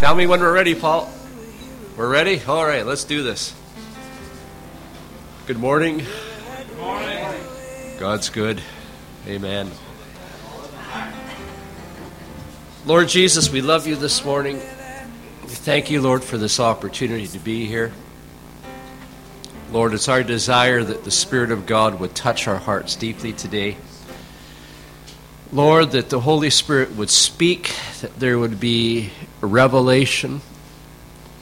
Tell me when we're ready, Paul. We're ready? All right, let's do this. Good morning. Good morning. God's good. Amen. Lord Jesus, we love you this morning. We thank you, Lord, for this opportunity to be here. Lord, it's our desire that the Spirit of God would touch our hearts deeply today. Lord, that the Holy Spirit would speak, that there would be revelation.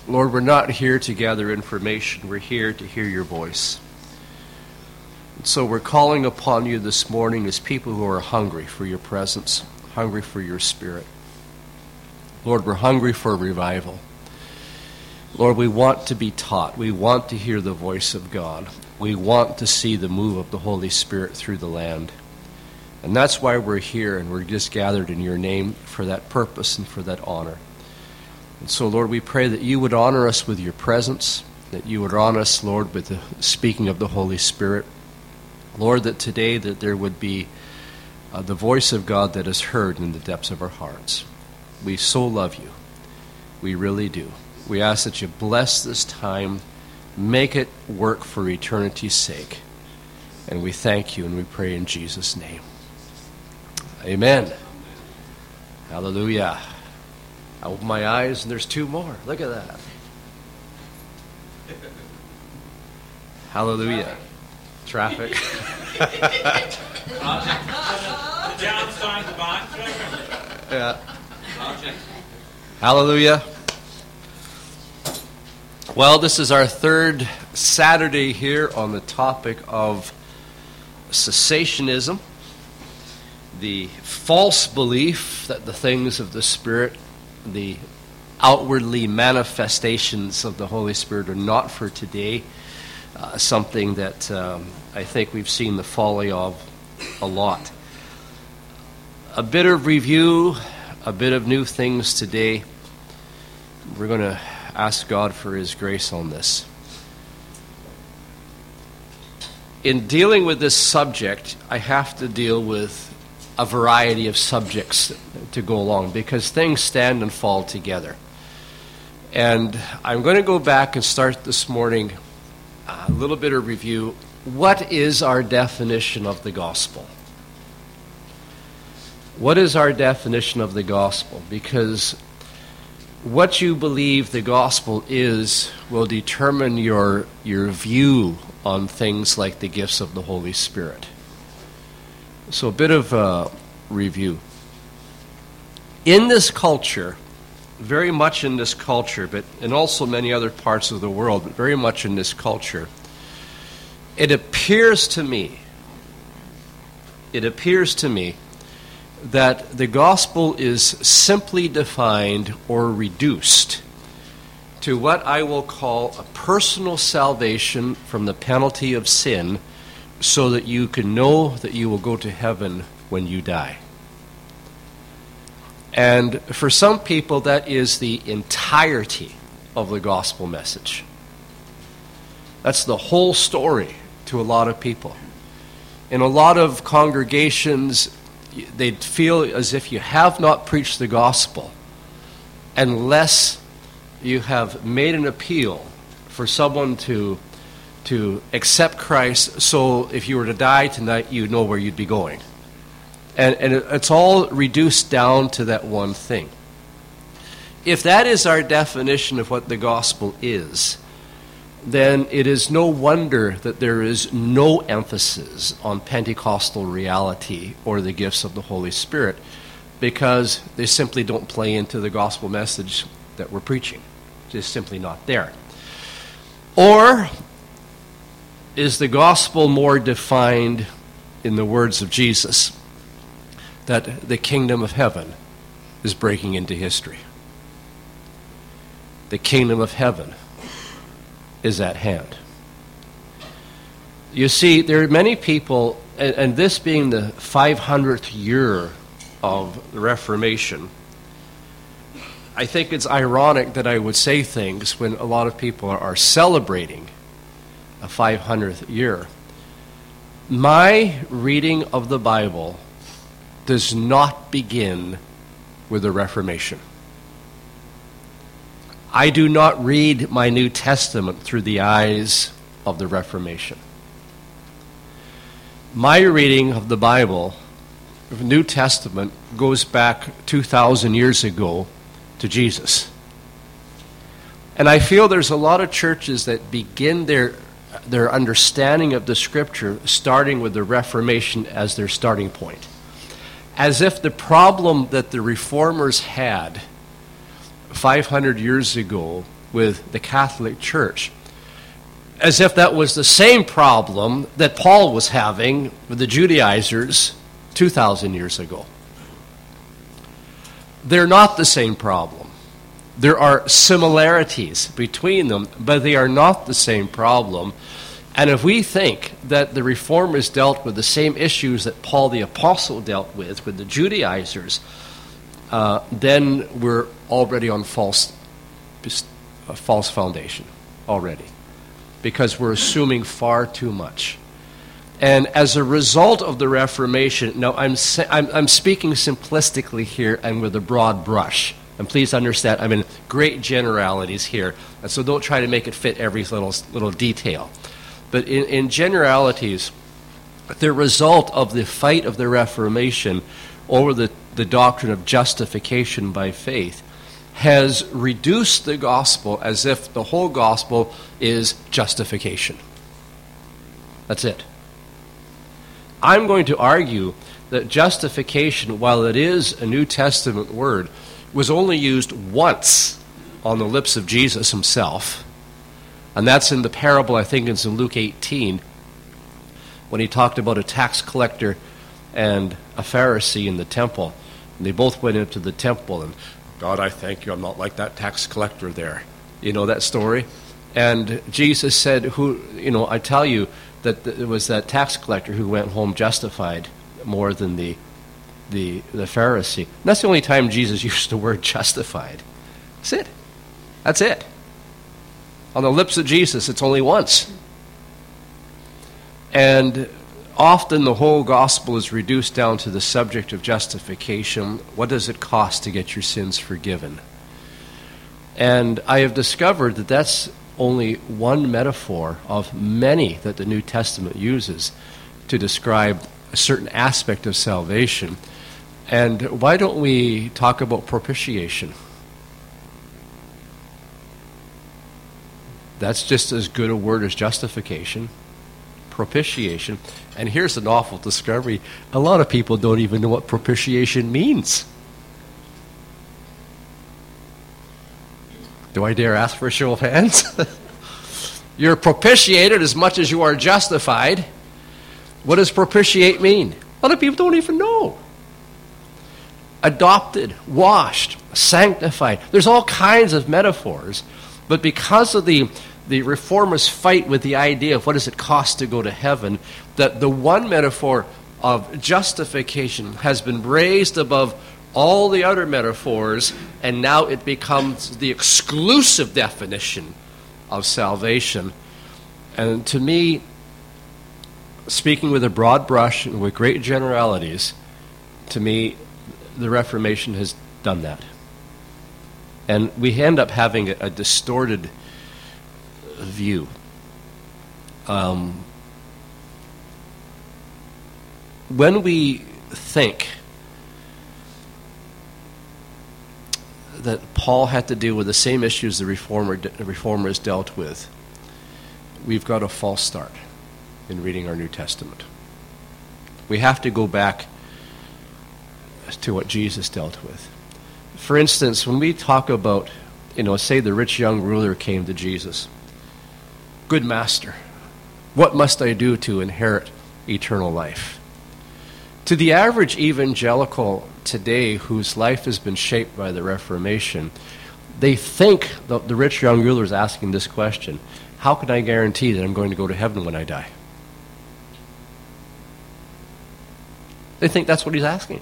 Lord, we're not here to gather information, we're here to hear your voice. And so we're calling upon you this morning as people who are hungry for your presence, hungry for your Spirit. Lord, we're hungry for revival. Lord, we want to be taught. We want to hear the voice of God. We want to see the move of the Holy Spirit through the land. And that's why we're here and we're just gathered in your name for that purpose and for that honor. And so, Lord, we pray that you would honor us with your presence, that you would honor us, Lord, with the speaking of the Holy Spirit. Lord, that today that there would be uh, the voice of God that is heard in the depths of our hearts. We so love you. We really do. We ask that you bless this time, make it work for eternity's sake. And we thank you and we pray in Jesus' name. Amen. Hallelujah. I open my eyes and there's two more. Look at that. Hallelujah. Traffic. Yeah. Hallelujah. Well, this is our third Saturday here on the topic of cessationism, the false belief that the things of the Spirit, the outwardly manifestations of the Holy Spirit, are not for today. Uh, something that um, I think we've seen the folly of a lot. A bit of review, a bit of new things today. We're going to ask God for His grace on this. In dealing with this subject, I have to deal with a variety of subjects to go along because things stand and fall together. And I'm going to go back and start this morning a little bit of review. What is our definition of the gospel? What is our definition of the gospel? Because what you believe the gospel is will determine your, your view on things like the gifts of the Holy Spirit. So, a bit of a review. In this culture, very much in this culture, but and also many other parts of the world, but very much in this culture, it appears to me, it appears to me that the gospel is simply defined or reduced to what I will call a personal salvation from the penalty of sin so that you can know that you will go to heaven when you die. And for some people, that is the entirety of the gospel message. That's the whole story to a lot of people. In a lot of congregations, they feel as if you have not preached the gospel unless you have made an appeal for someone to, to accept Christ. So if you were to die tonight, you'd know where you'd be going. And, and it's all reduced down to that one thing. If that is our definition of what the gospel is, then it is no wonder that there is no emphasis on Pentecostal reality or the gifts of the Holy Spirit because they simply don't play into the gospel message that we're preaching. It's just simply not there. Or is the gospel more defined in the words of Jesus? that the kingdom of heaven is breaking into history. The kingdom of heaven is at hand. You see, there are many people, and, and this being the 500th year of the Reformation, I think it's ironic that I would say things when a lot of people are, are celebrating a 500th year. My reading of the Bible does not begin with the Reformation. I do not read my New Testament through the eyes of the Reformation. My reading of the Bible, the New Testament, goes back 2,000 years ago to Jesus. And I feel there's a lot of churches that begin their, their understanding of the Scripture starting with the Reformation as their starting point. As if the problem that the Reformers had 500 years ago with the Catholic Church, as if that was the same problem that Paul was having with the Judaizers 2,000 years ago. They're not the same problem. There are similarities between them, but they are not the same problem. And if we think that the reformers dealt with the same issues that Paul the Apostle dealt with, with the Judaizers, uh, then we're already on false, a false foundation already, because we're assuming far too much. And as a result of the Reformation, now I'm, I'm, I'm speaking simplistically here and with a broad brush. And please understand, I'm in great generalities here. And so don't try to make it fit every little, little detail. But in, in generalities, the result of the fight of the Reformation over the, the doctrine of justification by faith has reduced the gospel as if the whole gospel is justification. That's it. I'm going to argue that justification, while it is a New Testament word, was only used once on the lips of Jesus himself. And that's in the parable, I think it's in Luke 18, when he talked about a tax collector and a Pharisee in the temple. And they both went into the temple, and God, I thank you, I'm not like that tax collector there. You know that story? And Jesus said, Who, you know, I tell you, that it was that tax collector who went home justified more than the, the, the Pharisee. And that's the only time Jesus used the word justified. That's it. That's it. On the lips of Jesus, it's only once. And often the whole gospel is reduced down to the subject of justification. What does it cost to get your sins forgiven? And I have discovered that that's only one metaphor of many that the New Testament uses to describe a certain aspect of salvation. And why don't we talk about propitiation? That's just as good a word as justification. Propitiation. And here's an awful discovery a lot of people don't even know what propitiation means. Do I dare ask for a show of hands? You're propitiated as much as you are justified. What does propitiate mean? A lot of people don't even know. Adopted, washed, sanctified. There's all kinds of metaphors, but because of the the reformers fight with the idea of what does it cost to go to heaven, that the one metaphor of justification has been raised above all the other metaphors, and now it becomes the exclusive definition of salvation. And to me, speaking with a broad brush and with great generalities, to me, the Reformation has done that. And we end up having a, a distorted view. Um, when we think that Paul had to deal with the same issues the reformer, reformers dealt with, we've got a false start in reading our New Testament. We have to go back to what Jesus dealt with. For instance, when we talk about, you know, say the rich young ruler came to Jesus, Good master, what must I do to inherit eternal life? To the average evangelical today whose life has been shaped by the Reformation, they think the, the rich young ruler is asking this question How can I guarantee that I'm going to go to heaven when I die? They think that's what he's asking.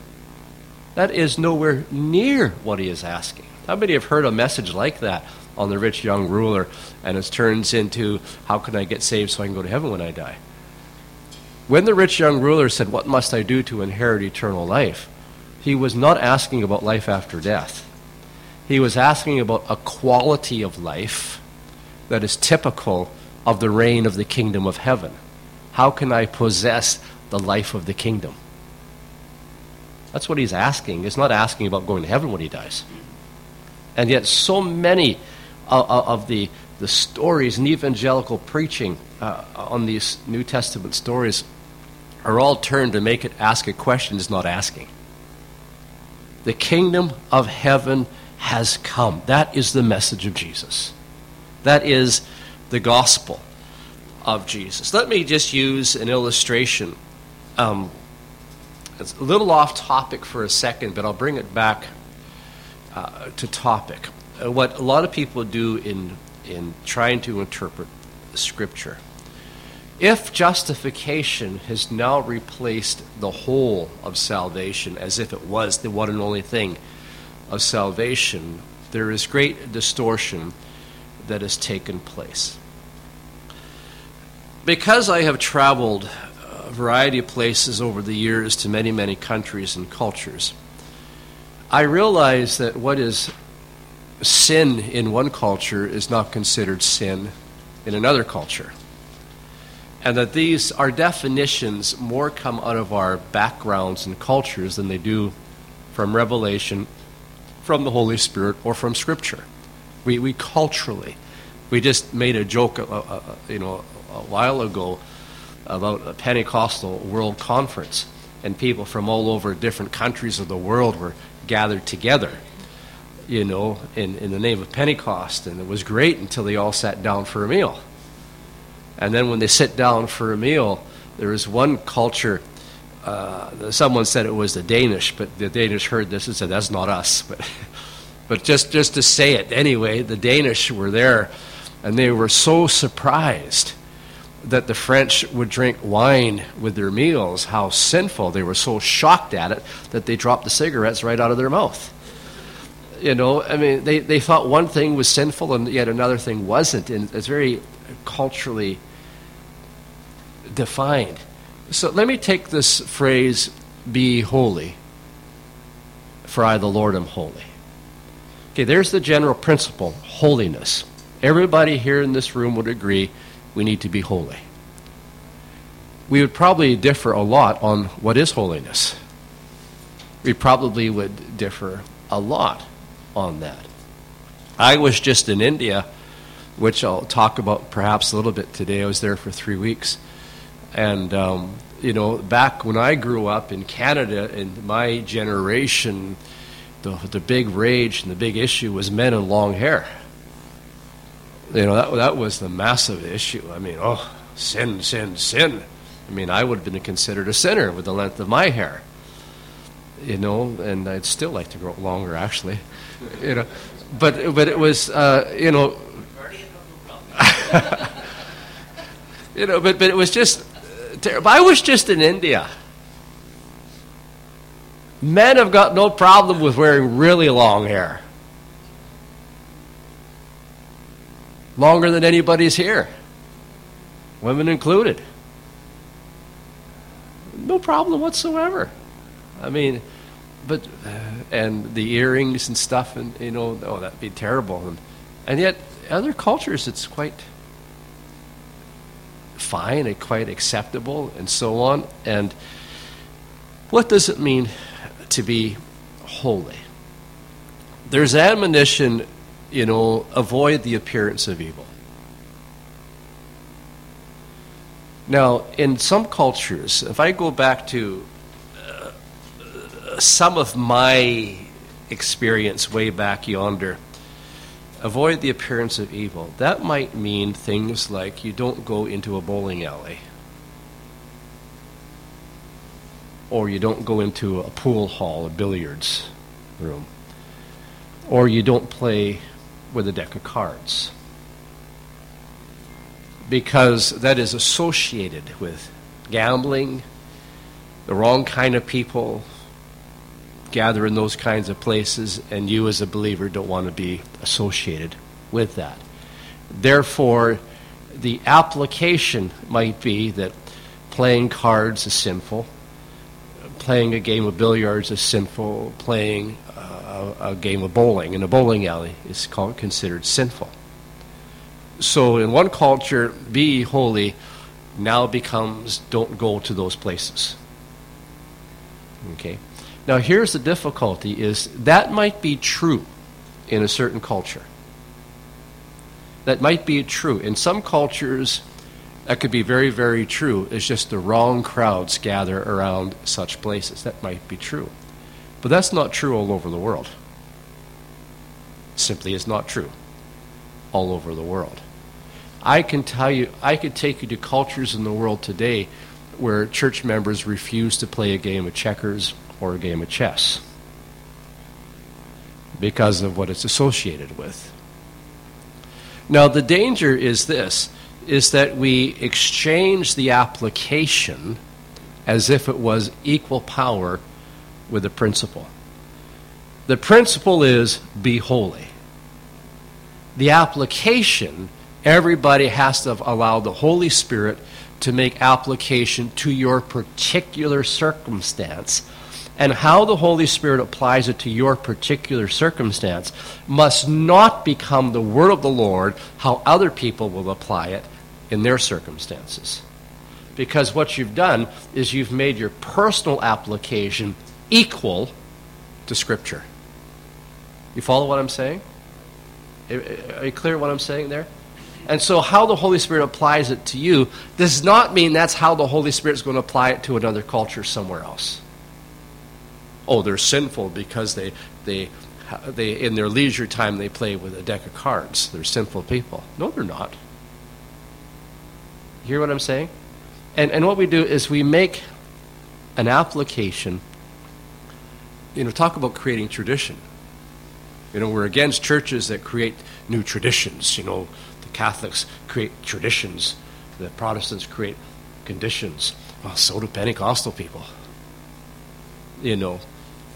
That is nowhere near what he is asking. How many have heard a message like that on the rich young ruler and it turns into, How can I get saved so I can go to heaven when I die? When the rich young ruler said, What must I do to inherit eternal life? he was not asking about life after death. He was asking about a quality of life that is typical of the reign of the kingdom of heaven. How can I possess the life of the kingdom? That's what he's asking. He's not asking about going to heaven when he dies. And yet, so many of, the, the stories in evangelical preaching uh, on these New Testament stories are all turned to make it ask a question is not asking. The kingdom of heaven has come. That is the message of Jesus. That is the gospel of Jesus. Let me just use an illustration. Um, it's a little off topic for a second, but I'll bring it back uh, to topic. Uh, what a lot of people do in, in trying to interpret Scripture. If justification has now replaced the whole of salvation as if it was the one and only thing of salvation, there is great distortion that has taken place. Because I have traveled variety of places over the years to many, many countries and cultures, I realize that what is sin in one culture is not considered sin in another culture. And that these, our definitions, more come out of our backgrounds and cultures than they do from revelation, from the Holy Spirit, or from Scripture. We, we culturally, we just made a joke, uh, uh, uh, you know, a while ago about a Pentecostal World Conference, and people from all over different countries of the world were gathered together, you know, in, in the name of Pentecost, and it was great until they all sat down for a meal. And then when they sit down for a meal, there was one culture. Uh, someone said it was the Danish, but the Danish heard this and said, "That's not us." But but just, just to say it anyway, the Danish were there and they were so surprised that the French would drink wine with their meals, how sinful. They were so shocked at it that they dropped the cigarettes right out of their mouth. You know, I mean, they, they thought one thing was sinful and yet another thing wasn't. And it's very culturally defined. So let me take this phrase, be holy, for I, the Lord, am holy. Okay, there's the general principle holiness. Everybody here in this room would agree we need to be holy. We would probably differ a lot on what is holiness. We probably would differ a lot on that. I was just in India, which I'll talk about perhaps a little bit today. I was there for three weeks. And, um, you know, back when I grew up in Canada, in my generation, the, the big rage and the big issue was men in long hair. You know, that, that was the massive issue. I mean, oh, sin, sin, sin. I mean, I would have been considered a sinner with the length of my hair. You know, and I'd still like to grow longer, actually. You know, but but it was, uh, you know, you know, but but it was just terrible. I was just in India. Men have got no problem with wearing really long hair. Longer than anybody's here. Women included. No problem whatsoever. I mean, but, uh, and the earrings and stuff, and, you know, oh, that'd be terrible. And, and yet, other cultures, it's quite fine and quite acceptable and so on. And what does it mean to be holy. There's admonition, you know, avoid the appearance of evil. Now, in some cultures, if I go back to uh, some of my experience way back yonder, avoid the appearance of evil. That might mean things like you don't go into a bowling alley or you don't go into a pool hall, a billiards room, or you don't play with a deck of cards. Because that is associated with gambling, the wrong kind of people gather in those kinds of places, and you as a believer don't want to be associated with that. Therefore, the application might be that playing cards is sinful playing a game of billiards is sinful, playing a, game of bowling in a bowling alley is called, considered sinful. So in one culture, be holy now becomes don't go to those places. Okay. Now here's the difficulty is that might be true in a certain culture. That might be true. In some cultures, that could be very, very true. It's just the wrong crowds gather around such places. That might be true. But that's not true all over the world. Simply is not true all over the world. I can tell you, I could take you to cultures in the world today where church members refuse to play a game of checkers or a game of chess because of what it's associated with. Now, the danger is this is that we exchange the application as if it was equal power with the principle. The principle is be holy. The application, everybody has to allow the Holy Spirit to make application to your particular circumstance. And how the Holy Spirit applies it to your particular circumstance must not become the word of the Lord, how other people will apply it in their circumstances. Because what you've done is you've made your personal application equal to Scripture. You follow what I'm saying? Are you clear what I'm saying there? And so, how the Holy Spirit applies it to you does not mean that's how the Holy Spirit is going to apply it to another culture somewhere else. Oh, they're sinful because they, they, they, in their leisure time, they play with a deck of cards. They're sinful people. No, they're not. You hear what I'm saying? And, and what we do is we make an application, you know, talk about creating tradition. You know, we're against churches that create new traditions, you know, the Catholics create traditions, the Protestants create conditions. Well, so do Pentecostal people. You know,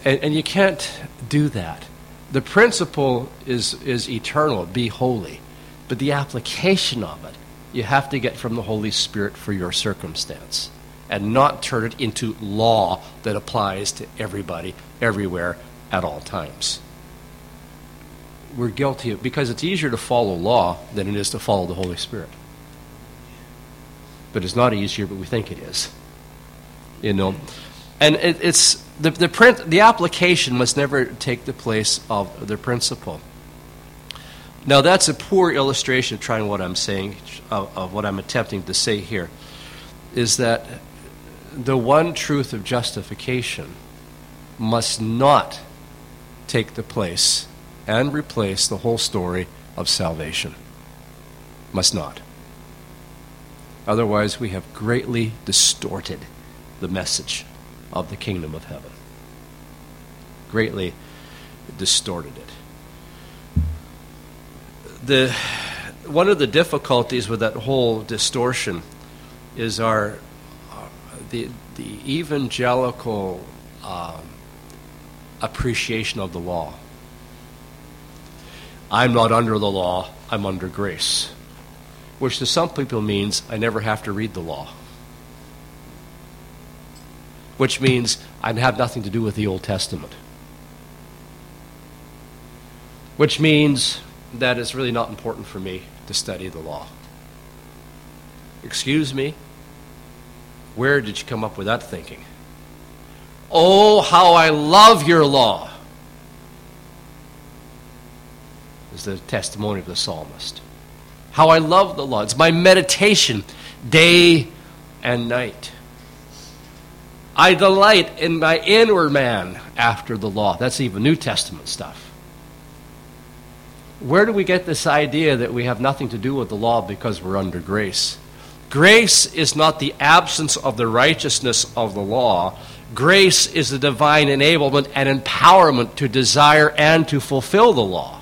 and, and you can't do that. The principle is, is eternal be holy. But the application of it, you have to get from the Holy Spirit for your circumstance and not turn it into law that applies to everybody, everywhere, at all times we're guilty of, because it's easier to follow law than it is to follow the Holy Spirit. But it's not easier, but we think it is. You know, and it, it's the the print the application must never take the place of the principle. Now that's a poor illustration of trying what I'm saying, of, of what I'm attempting to say here, is that the one truth of justification must not take the place and replace the whole story of salvation. Must not. Otherwise, we have greatly distorted the message of the kingdom of heaven. Greatly distorted it. The, one of the difficulties with that whole distortion is our the, the evangelical um, appreciation of the law. I'm not under the law, I'm under grace. Which to some people means I never have to read the law. Which means I have nothing to do with the Old Testament. Which means that it's really not important for me to study the law. Excuse me? Where did you come up with that thinking? Oh, how I love your law. is the testimony of the psalmist. How I love the law. It's my meditation day and night. I delight in my inward man after the law. That's even New Testament stuff. Where do we get this idea that we have nothing to do with the law because we're under grace? Grace is not the absence of the righteousness of the law. Grace is the divine enablement and empowerment to desire and to fulfill the law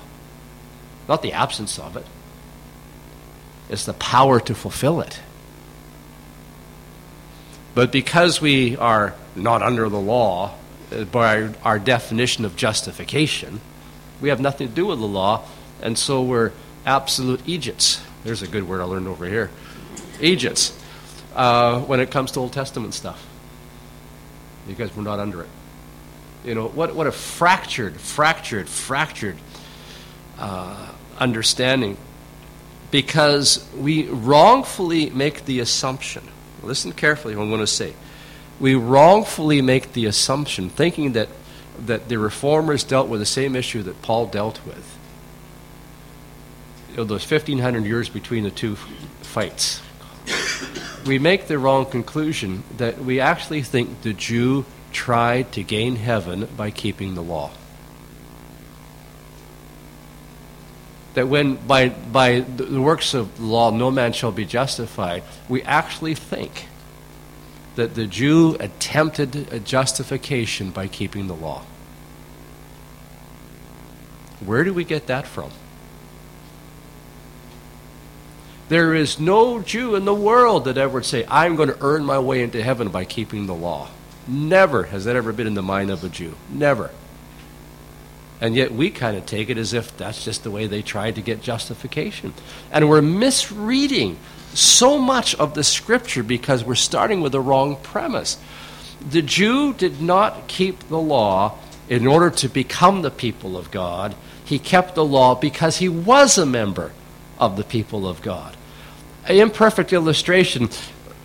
not the absence of it. It's the power to fulfill it. But because we are not under the law, uh, by our, definition of justification, we have nothing to do with the law, and so we're absolute eejits. There's a good word I learned over here. Eejits. Uh, when it comes to Old Testament stuff. Because we're not under it. You know, what, what a fractured, fractured, fractured uh, understanding. Because we wrongfully make the assumption, listen carefully what I'm going to say. We wrongfully make the assumption, thinking that, that the reformers dealt with the same issue that Paul dealt with. You know, those 1,500 years between the two fights. We make the wrong conclusion that we actually think the Jew tried to gain heaven by keeping the law. That when by, by the works of the law no man shall be justified, we actually think that the Jew attempted a justification by keeping the law. Where do we get that from? There is no Jew in the world that ever would say, I'm going to earn my way into heaven by keeping the law. Never has that ever been in the mind of a Jew. Never. And yet we kind of take it as if that's just the way they tried to get justification. And we're misreading so much of the scripture because we're starting with the wrong premise. The Jew did not keep the law in order to become the people of God, he kept the law because he was a member of the people of God. An imperfect illustration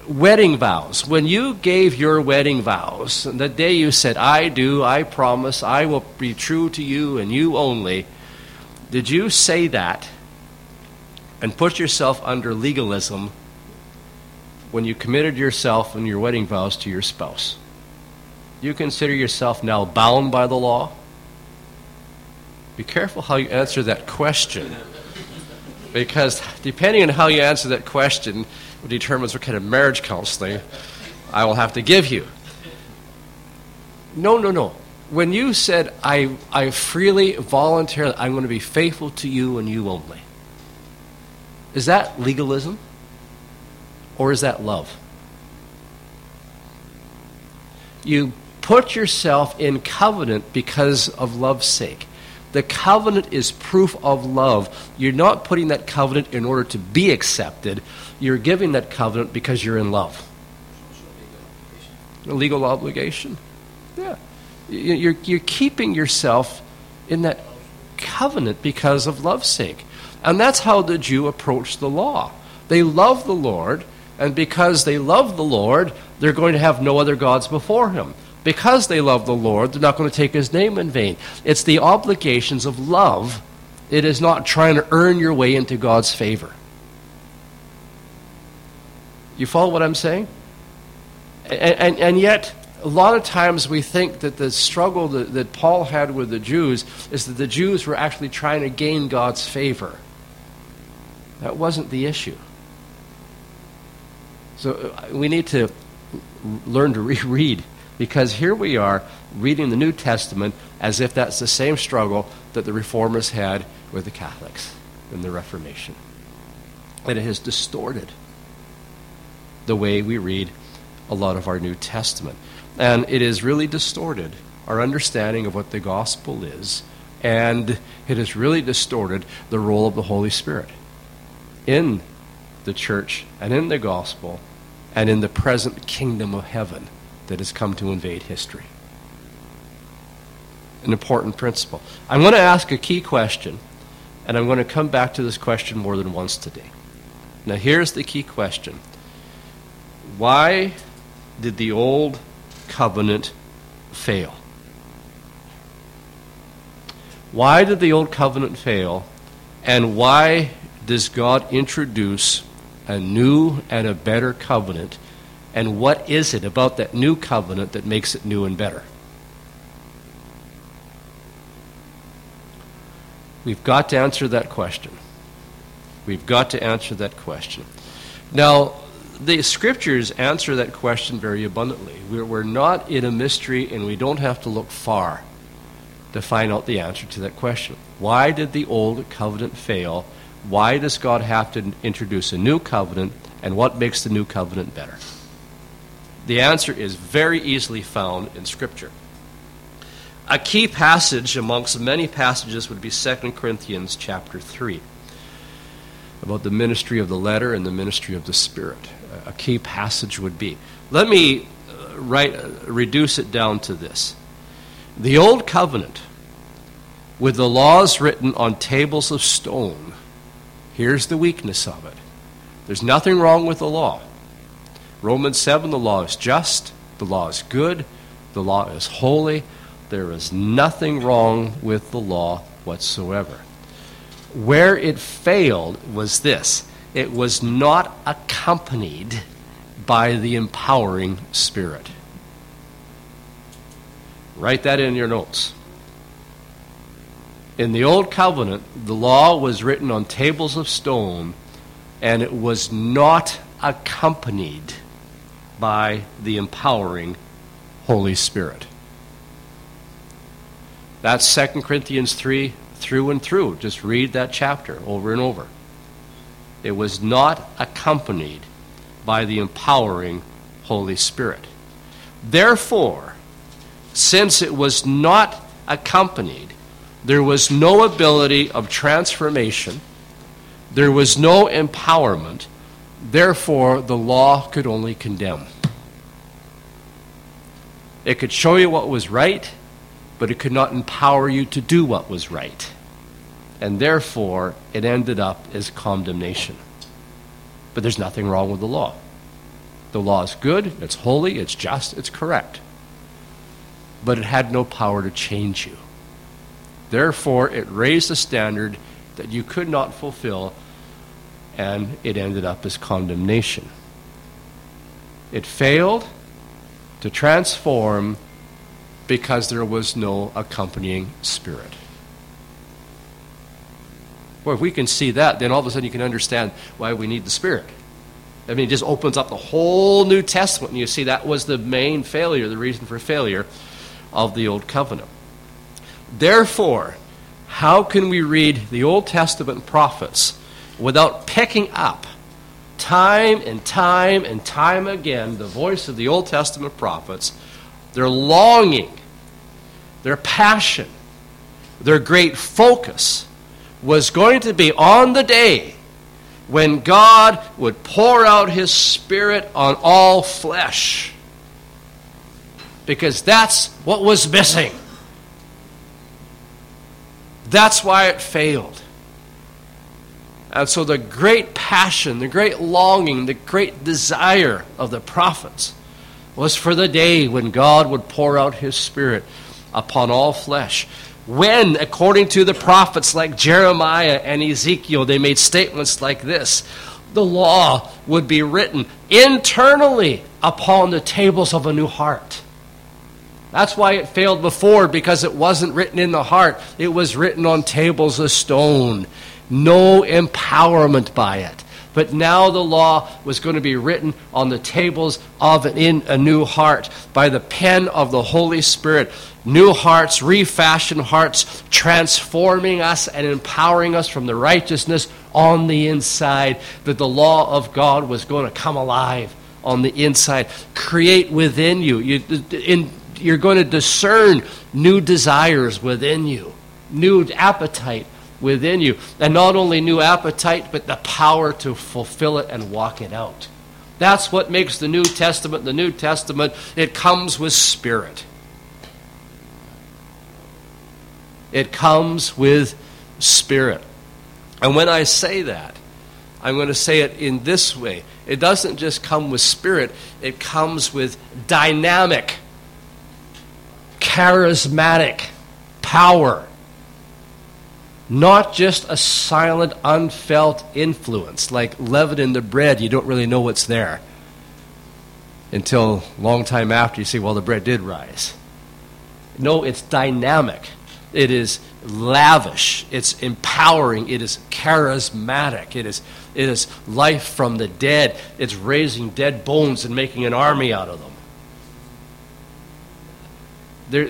wedding vows. When you gave your wedding vows, the day you said, I do, I promise, I will be true to you and you only, did you say that and put yourself under legalism when you committed yourself and your wedding vows to your spouse? You consider yourself now bound by the law? Be careful how you answer that question. Because depending on how you answer that question, determines what kind of marriage counseling I will have to give you. No, no, no. When you said, I, I freely, voluntarily, I'm going to be faithful to you and you only, is that legalism? Or is that love? You put yourself in covenant because of love's sake. The covenant is proof of love. You're not putting that covenant in order to be accepted. You're giving that covenant because you're in love. A legal obligation. Yeah. You're, you're keeping yourself in that covenant because of love's sake. And that's how the Jew approached the law. They love the Lord, and because they love the Lord, they're going to have no other gods before him because they love the Lord, they're not going to take his name in vain. It's the obligations of love. It is not trying to earn your way into God's favor. You follow what I'm saying? And, and, and yet, a lot of times we think that the struggle that, that Paul had with the Jews is that the Jews were actually trying to gain God's favor. That wasn't the issue. So uh, we need to learn to reread because here we are reading the New Testament as if that's the same struggle that the Reformers had with the Catholics in the Reformation. And it has distorted the way we read a lot of our New Testament. And it has really distorted our understanding of what the gospel is, and it has really distorted the role of the Holy Spirit in the church and in the gospel and in the present kingdom of heaven that has come to invade history. An important principle. I'm going to ask a key question, and I'm going to come back to this question more than once today. Now, here's the key question Why did the old covenant fail? Why did the old covenant fail, and why does God introduce a new and a better covenant and what is it about that new covenant that makes it new and better? We've got to answer that question. We've got to answer that question. Now, the scriptures answer that question very abundantly. We're, we're not in a mystery and we don't have to look far to find out the answer to that question. Why did the old covenant fail? Why does God have to introduce a new covenant? And what makes the new covenant better? The answer is very easily found in Scripture. A key passage amongst many passages would be 2 Corinthians chapter 3 about the ministry of the letter and the ministry of the spirit. A key passage would be. Let me uh, write, uh, reduce it down to this. The Old Covenant, with the laws written on tables of stone, here's the weakness of it. There's nothing wrong with the law. Romans 7 the law is just, the law is good, the law is holy. There is nothing wrong with the law whatsoever. Where it failed was this it was not accompanied by the empowering Spirit. Write that in your notes. In the Old Covenant, the law was written on tables of stone, and it was not accompanied by the empowering Holy Spirit. That's 2 Corinthians 3 through and through. Just read that chapter over and over. It was not accompanied by the empowering Holy Spirit. Therefore, since it was not accompanied, there was no ability of transformation, there was no empowerment, therefore, the law could only condemn. It could show you what was right, but it could not empower you to do what was right. And therefore, it ended up as condemnation. But there's nothing wrong with the law. The law is good, it's holy, it's just, it's correct. But it had no power to change you. Therefore, it raised a standard that you could not fulfill, and it ended up as condemnation. It failed to transform because there was no accompanying spirit. Well, if we can see that, then all of a sudden you can understand why we need the Spirit. I mean, it just opens up the whole New Testament, and you see that was the main failure, the reason for failure of the Old Covenant. Therefore, how can we read the Old Testament prophets without picking up time and time and time again the voice of the Old Testament prophets, their longing, their passion, their great focus was going to be on the day when God would pour out his Spirit on all flesh. Because that's what was missing. That's why it failed. And so the great passion, the great longing, the great desire of the prophets was for the day when God would pour out his Spirit upon all flesh. When, according to the prophets like Jeremiah and Ezekiel, they made statements like this the law would be written internally upon the tables of a new heart. That's why it failed before, because it wasn't written in the heart. It was written on tables of stone no empowerment by it. But now the law was going to be written on the tables of and in a new heart by the pen of the Holy Spirit. New hearts, refashioned hearts, transforming us and empowering us from the righteousness on the inside. That the law of God was going to come alive on the inside, create within you. you in, you're going to discern new desires within you, new appetite within you. And not only new appetite, but the power to fulfill it and walk it out. That's what makes the New Testament the New Testament. It comes with spirit. It comes with spirit. And when I say that, I'm going to say it in this way. It doesn't just come with spirit, it comes with dynamic, charismatic power not just a silent, unfelt influence like leaven in the bread. You don't really know what's there until long time after you see, well, the bread did rise. No, it's dynamic. It is lavish. It's empowering. It is charismatic. It is, it is life from the dead. It's raising dead bones and making an army out of them. There,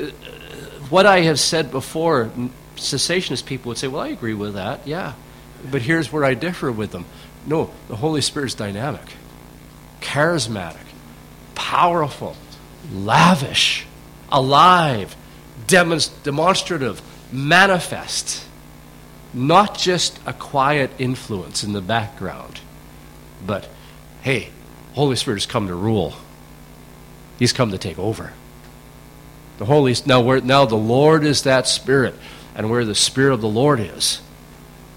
what I have said before cessationist people would say, well, I agree with that, yeah. But here's where I differ with them. No, the Holy Spirit is dynamic, charismatic, powerful, lavish, alive, demonst- demonstrative, manifest. Not just a quiet influence in the background, but hey, Holy Spirit has come to rule. He's come to take over. The Holy now now the Lord is that Spirit, and where the Spirit of the Lord is,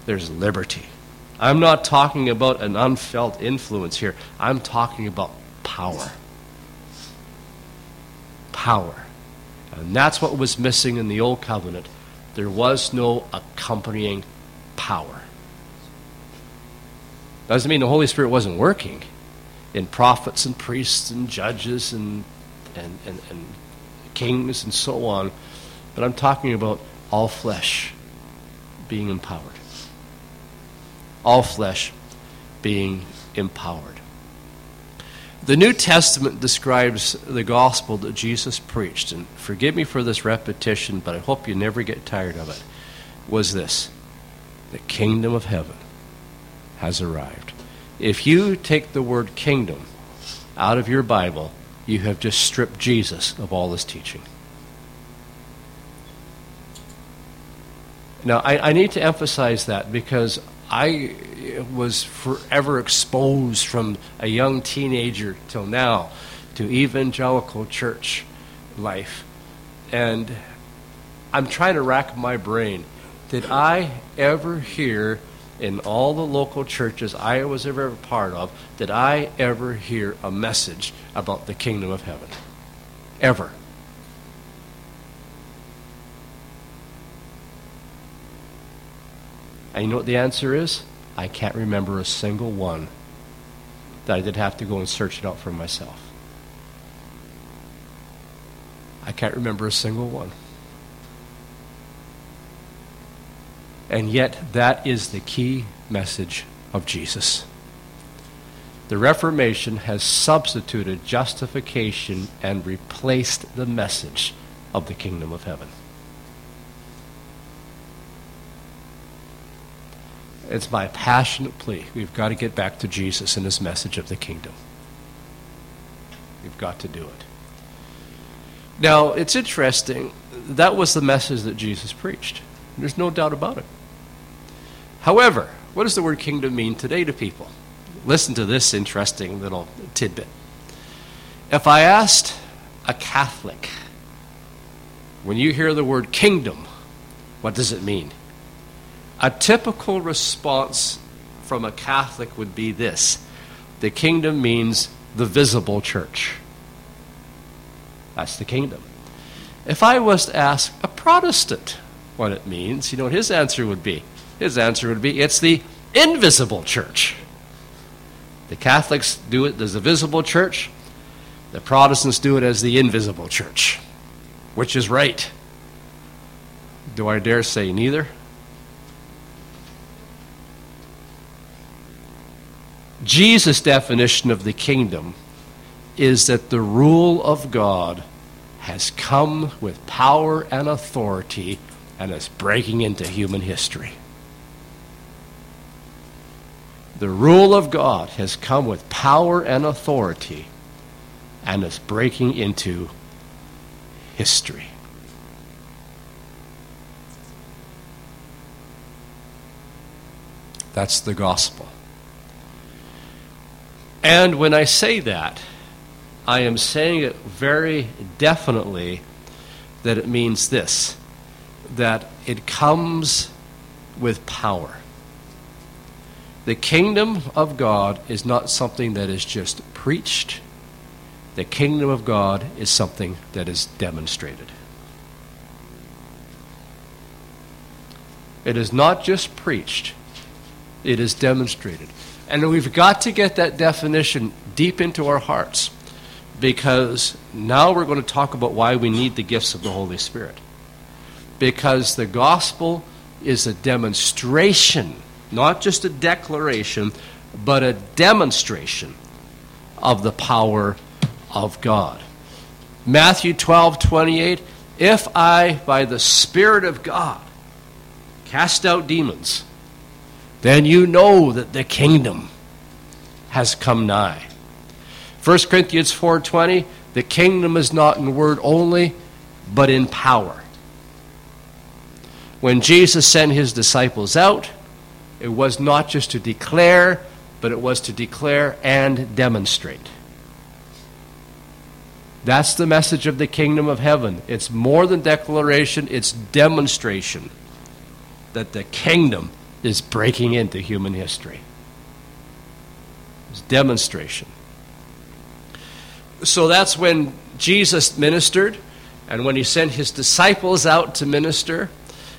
there's liberty. I'm not talking about an unfelt influence here. I'm talking about power. Power. And that's what was missing in the Old Covenant. There was no accompanying power. Doesn't mean the Holy Spirit wasn't working in prophets and priests and judges and, and, and, and kings and so on, but I'm talking about all flesh being empowered. All flesh being empowered. The New Testament describes the gospel that Jesus preached, and forgive me for this repetition, but I hope you never get tired of it. Was this the kingdom of heaven has arrived. If you take the word kingdom out of your Bible, you have just stripped Jesus of all his teaching. Now, I, I need to emphasize that because I was forever exposed from a young teenager till now to evangelical church life. And I'm trying to rack my brain. Did I ever hear in all the local churches I was ever a part of, did I ever hear a message about the kingdom of heaven? Ever. And you know what the answer is? I can't remember a single one that I did have to go and search it out for myself. I can't remember a single one. And yet, that is the key message of Jesus. The Reformation has substituted justification and replaced the message of the kingdom of heaven. It's my passionate plea. We've got to get back to Jesus and his message of the kingdom. We've got to do it. Now, it's interesting. That was the message that Jesus preached. There's no doubt about it. However, what does the word kingdom mean today to people? Listen to this interesting little tidbit. If I asked a Catholic, when you hear the word kingdom, what does it mean? A typical response from a Catholic would be this the kingdom means the visible church. That's the kingdom. If I was to ask a Protestant what it means, you know what his answer would be? His answer would be it's the invisible church. The Catholics do it as the visible church, the Protestants do it as the invisible church. Which is right? Do I dare say neither? Jesus' definition of the kingdom is that the rule of God has come with power and authority and is breaking into human history. The rule of God has come with power and authority and is breaking into history. That's the gospel. And when I say that, I am saying it very definitely that it means this that it comes with power. The kingdom of God is not something that is just preached, the kingdom of God is something that is demonstrated. It is not just preached, it is demonstrated. And we've got to get that definition deep into our hearts because now we're going to talk about why we need the gifts of the Holy Spirit. Because the gospel is a demonstration, not just a declaration, but a demonstration of the power of God. Matthew 12, 28 If I, by the Spirit of God, cast out demons, then you know that the kingdom has come nigh. 1 Corinthians 4:20, the kingdom is not in word only, but in power. When Jesus sent his disciples out, it was not just to declare, but it was to declare and demonstrate. That's the message of the kingdom of heaven. It's more than declaration, it's demonstration that the kingdom is breaking into human history. It's demonstration. So that's when Jesus ministered, and when he sent his disciples out to minister.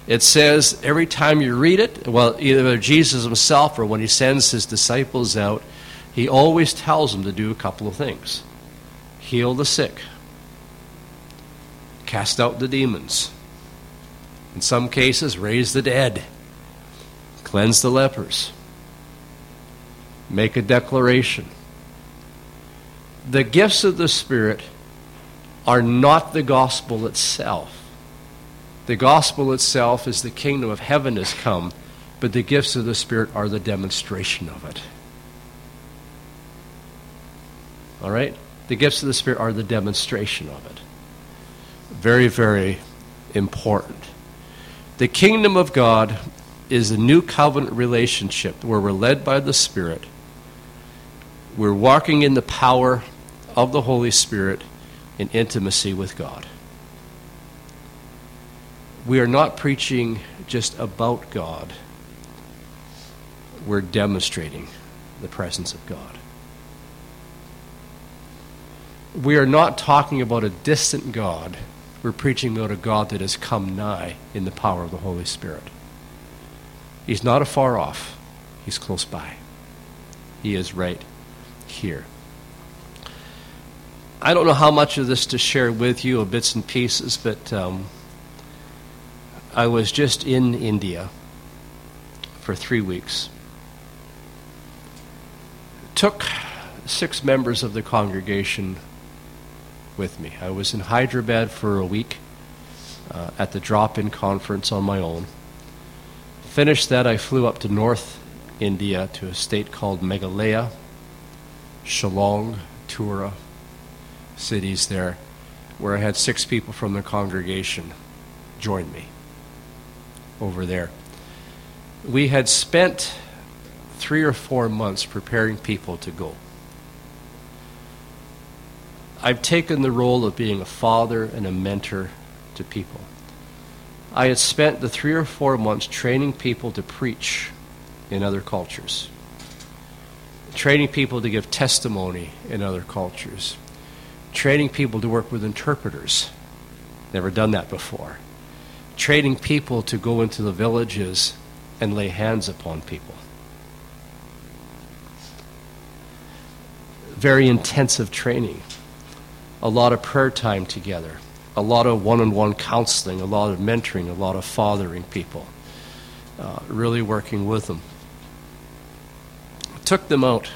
It says every time you read it, well, either Jesus himself or when he sends his disciples out, he always tells them to do a couple of things heal the sick, cast out the demons, in some cases, raise the dead, cleanse the lepers, make a declaration. The gifts of the Spirit are not the gospel itself. The gospel itself is the kingdom of heaven has come, but the gifts of the Spirit are the demonstration of it. All right? The gifts of the Spirit are the demonstration of it. Very, very important. The kingdom of God is a new covenant relationship where we're led by the Spirit. We're walking in the power of the Holy Spirit in intimacy with God. We are not preaching just about God, we're demonstrating the presence of God. We are not talking about a distant God. We're preaching about a God that has come nigh in the power of the Holy Spirit. He's not afar off, He's close by. He is right here. I don't know how much of this to share with you, of bits and pieces, but um, I was just in India for three weeks. Took six members of the congregation with me. I was in Hyderabad for a week uh, at the drop in conference on my own. Finished that, I flew up to North India to a state called Meghalaya, Shillong, Tura, cities there, where I had six people from the congregation join me over there. We had spent three or four months preparing people to go. I've taken the role of being a father and a mentor to people. I had spent the three or four months training people to preach in other cultures, training people to give testimony in other cultures, training people to work with interpreters. Never done that before. Training people to go into the villages and lay hands upon people. Very intensive training a lot of prayer time together, a lot of one on one counseling, a lot of mentoring, a lot of fathering people, uh, really working with them. Took them out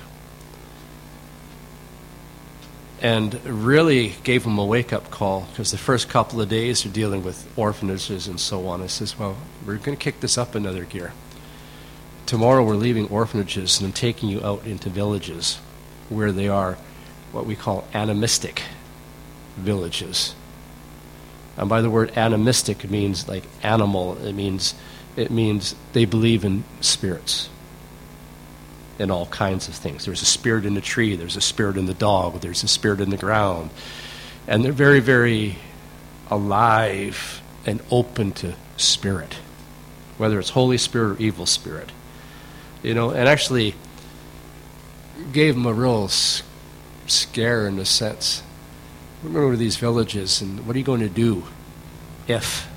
and really gave them a wake up call because the first couple of days they're dealing with orphanages and so on. I says, Well, we're going to kick this up another gear. Tomorrow we're leaving orphanages and I'm taking you out into villages where they are what we call animistic villages. And by the word animistic, it means like animal. It means it means they believe in spirits in all kinds of things. There's a spirit in the tree, there's a spirit in the dog, there's a spirit in the ground. And they're very, very alive and open to spirit, whether it's Holy Spirit or evil spirit. You know, and actually gave them a real scare in a sense remember these villages, and what are you going to do if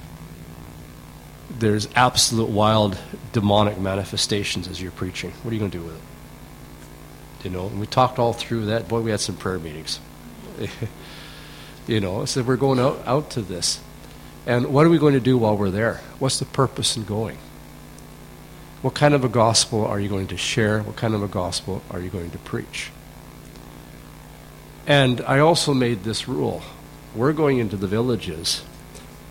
there's absolute wild demonic manifestations as you're preaching? What are you going to do with it? You know, and we talked all through that. Boy, we had some prayer meetings. you know, so we're going out, out to this. And what are we going to do while we're there? What's the purpose in going? What kind of a gospel are you going to share? What kind of a gospel are you going to preach? And I also made this rule we're going into the villages.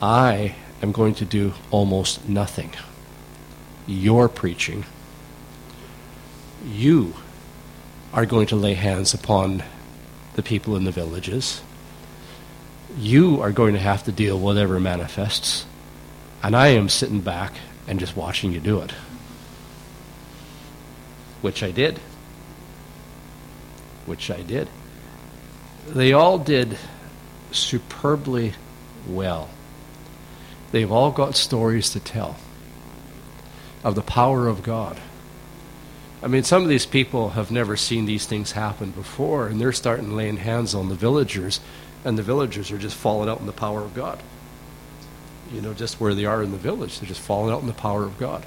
I am going to do almost nothing. You're preaching. You are going to lay hands upon the people in the villages. You are going to have to deal whatever manifests. And I am sitting back and just watching you do it. Which I did. Which I did they all did superbly well. They've all got stories to tell of the power of God. I mean, some of these people have never seen these things happen before, and they're starting laying hands on the villagers, and the villagers are just falling out in the power of God. You know, just where they are in the village, they're just falling out in the power of God.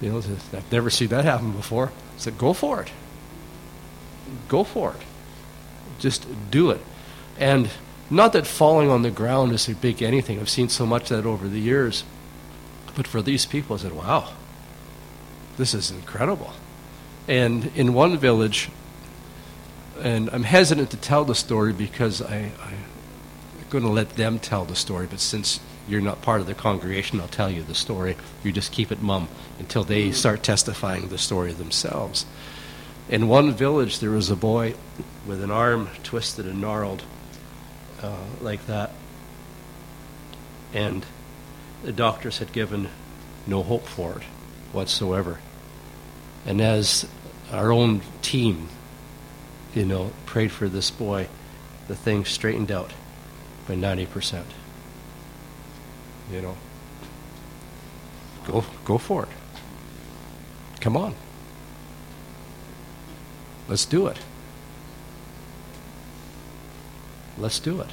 You know, I've never seen that happen before. Said, go for it. Go for it. Just do it. And not that falling on the ground is a big anything. I've seen so much of that over the years. But for these people, I said, wow, this is incredible. And in one village, and I'm hesitant to tell the story because I, I'm going to let them tell the story, but since you're not part of the congregation, I'll tell you the story. You just keep it mum until they start testifying the story themselves. In one village, there was a boy with an arm twisted and gnarled uh, like that. And the doctors had given no hope for it whatsoever. And as our own team, you know, prayed for this boy, the thing straightened out by 90%. You know, go, go for it. Come on. Let's do it. Let's do it.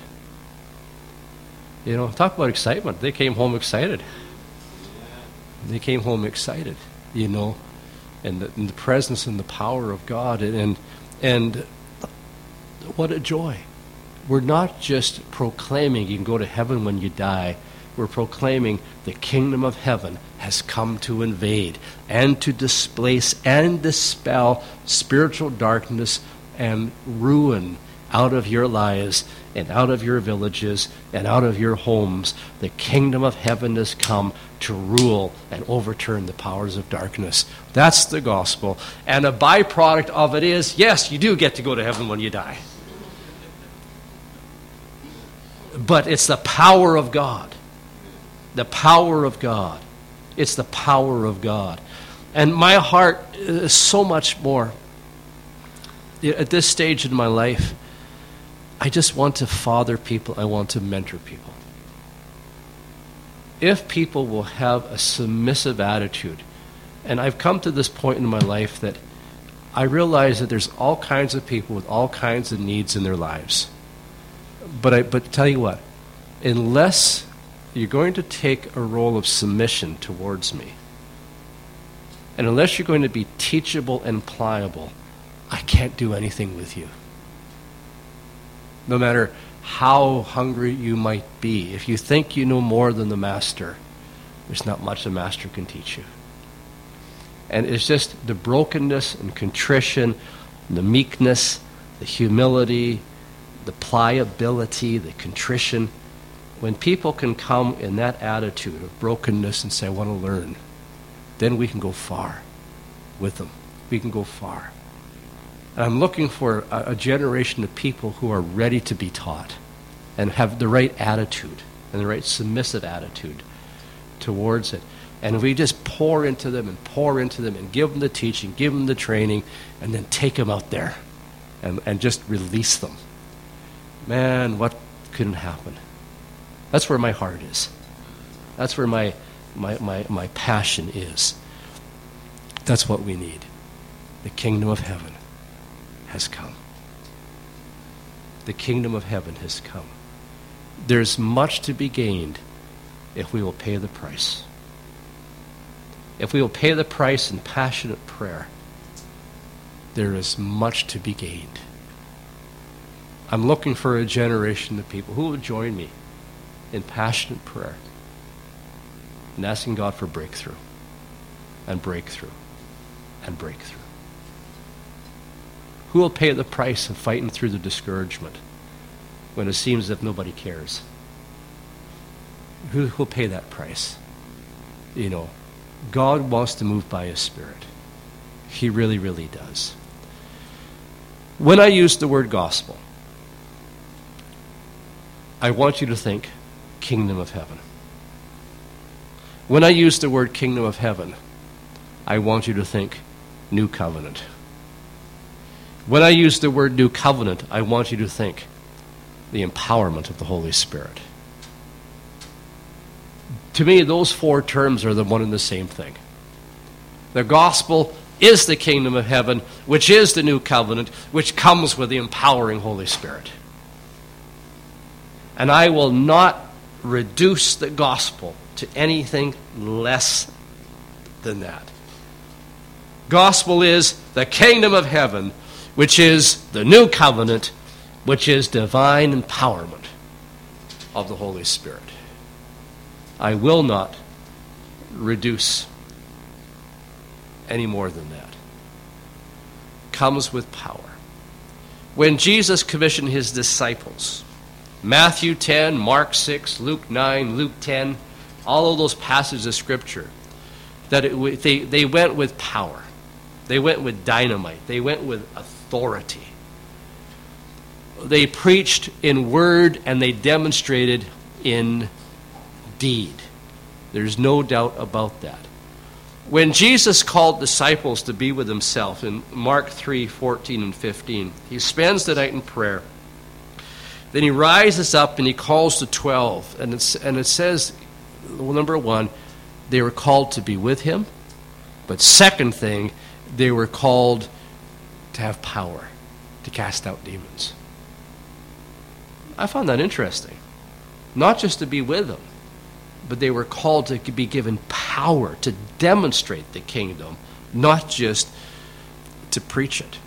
You know, talk about excitement. They came home excited. They came home excited, you know, and the, and the presence and the power of God. And, and, and what a joy. We're not just proclaiming you can go to heaven when you die. We're proclaiming the kingdom of heaven has come to invade and to displace and dispel spiritual darkness and ruin out of your lives and out of your villages and out of your homes. The kingdom of heaven has come to rule and overturn the powers of darkness. That's the gospel. And a byproduct of it is yes, you do get to go to heaven when you die. But it's the power of God. The power of God. It's the power of God. And my heart is so much more. At this stage in my life, I just want to father people, I want to mentor people. If people will have a submissive attitude, and I've come to this point in my life that I realize that there's all kinds of people with all kinds of needs in their lives. But I but tell you what, unless you're going to take a role of submission towards me, and unless you're going to be teachable and pliable, I can't do anything with you no matter how hungry you might be. If you think you know more than the master, there's not much the master can teach you. And it's just the brokenness and contrition, the meekness, the humility, the pliability, the contrition. When people can come in that attitude of brokenness and say, I want to learn, then we can go far with them. We can go far. And I'm looking for a, a generation of people who are ready to be taught and have the right attitude and the right submissive attitude towards it. And we just pour into them and pour into them and give them the teaching, give them the training, and then take them out there and, and just release them. Man, what couldn't happen? That's where my heart is. That's where my, my, my, my passion is. That's what we need the kingdom of heaven has come. The kingdom of heaven has come. There's much to be gained if we will pay the price. If we will pay the price in passionate prayer, there is much to be gained. I'm looking for a generation of people who will join me in passionate prayer and asking God for breakthrough and breakthrough and breakthrough. Who will pay the price of fighting through the discouragement when it seems if nobody cares? Who will pay that price? You know, God wants to move by His Spirit. He really, really does. When I use the word gospel, I want you to think kingdom of heaven. When I use the word kingdom of heaven, I want you to think new covenant. When I use the word new covenant, I want you to think the empowerment of the Holy Spirit. To me, those four terms are the one and the same thing. The gospel is the kingdom of heaven, which is the new covenant, which comes with the empowering Holy Spirit. And I will not reduce the gospel to anything less than that. Gospel is the kingdom of heaven, which is the new covenant, which is divine empowerment of the Holy Spirit. I will not reduce any more than that. Comes with power. When Jesus commissioned his disciples, Matthew 10, Mark 6, Luke 9, Luke 10, all of those passages of Scripture, that it, they, they went with power. They went with dynamite. They went with authority. They preached in word and they demonstrated in deed. There's no doubt about that. When Jesus called disciples to be with himself in Mark 3 14 and 15, he spends the night in prayer. Then he rises up and he calls the 12. And, and it says, well, number one, they were called to be with him. But second thing, they were called to have power to cast out demons. I found that interesting. Not just to be with them, but they were called to be given power to demonstrate the kingdom, not just to preach it.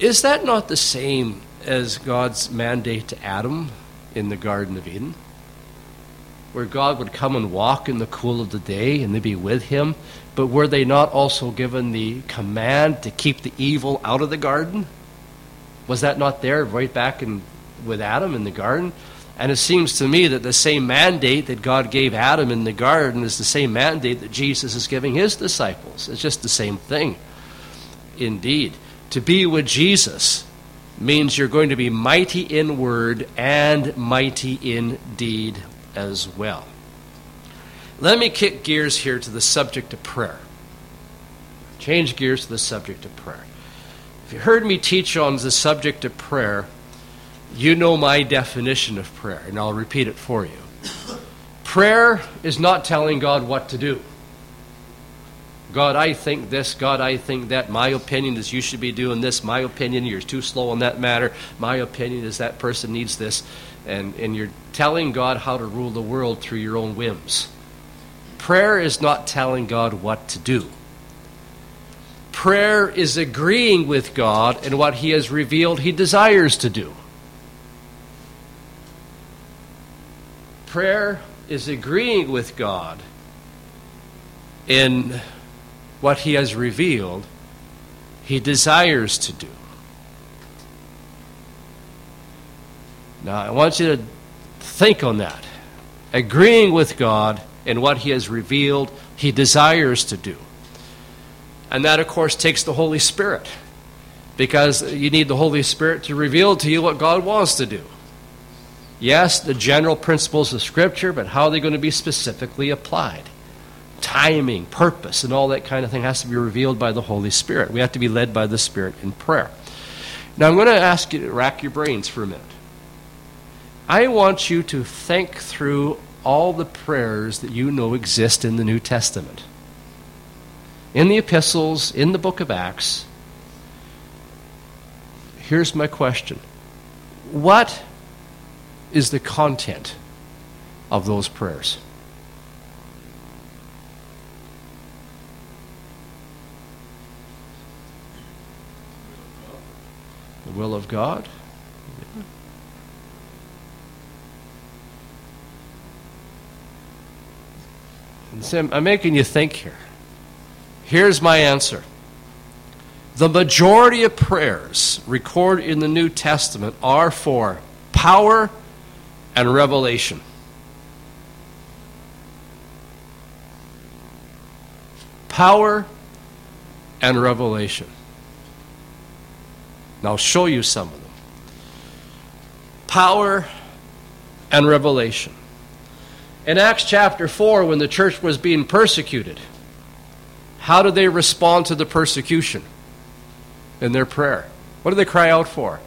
Is that not the same as God's mandate to Adam in the Garden of Eden? Where God would come and walk in the cool of the day and they'd be with him, but were they not also given the command to keep the evil out of the garden? Was that not there right back in, with Adam in the garden? And it seems to me that the same mandate that God gave Adam in the garden is the same mandate that Jesus is giving his disciples. It's just the same thing. Indeed, to be with Jesus means you're going to be mighty in word and mighty in deed as well. Let me kick gears here to the subject of prayer. Change gears to the subject of prayer. If you heard me teach on the subject of prayer, you know my definition of prayer, and I'll repeat it for you. Prayer is not telling God what to do. God, I think this. God, I think that. My opinion is you should be doing this. My opinion, you're too slow on that matter. My opinion is that person needs this. And, and you're telling God how to rule the world through your own whims. Prayer is not telling God what to do. Prayer is agreeing with God in what He has revealed He desires to do. Prayer is agreeing with God in what He has revealed He desires to do. Now, I want you to think on that. Agreeing with God in what He has revealed He desires to do. And that, of course, takes the Holy Spirit because you need the Holy Spirit to reveal to you what God wants to do. Yes, the general principles of Scripture, but how are they going to be specifically applied? Timing, purpose, and all that kind of thing has to be revealed by the Holy Spirit. We have to be led by the Spirit in prayer. Now, I'm going to ask you to rack your brains for a minute. I want you to think through all the prayers that you know exist in the New Testament. In the epistles, in the book of Acts. Here's my question What is the content of those prayers? Will of God? So I'm making you think here. Here's my answer. The majority of prayers recorded in the New Testament are for power and revelation. Power and revelation. Now I'll show you some of them. Power and revelation. In Acts chapter 4, when the church was being persecuted, how did they respond to the persecution in their prayer? What did they cry out for?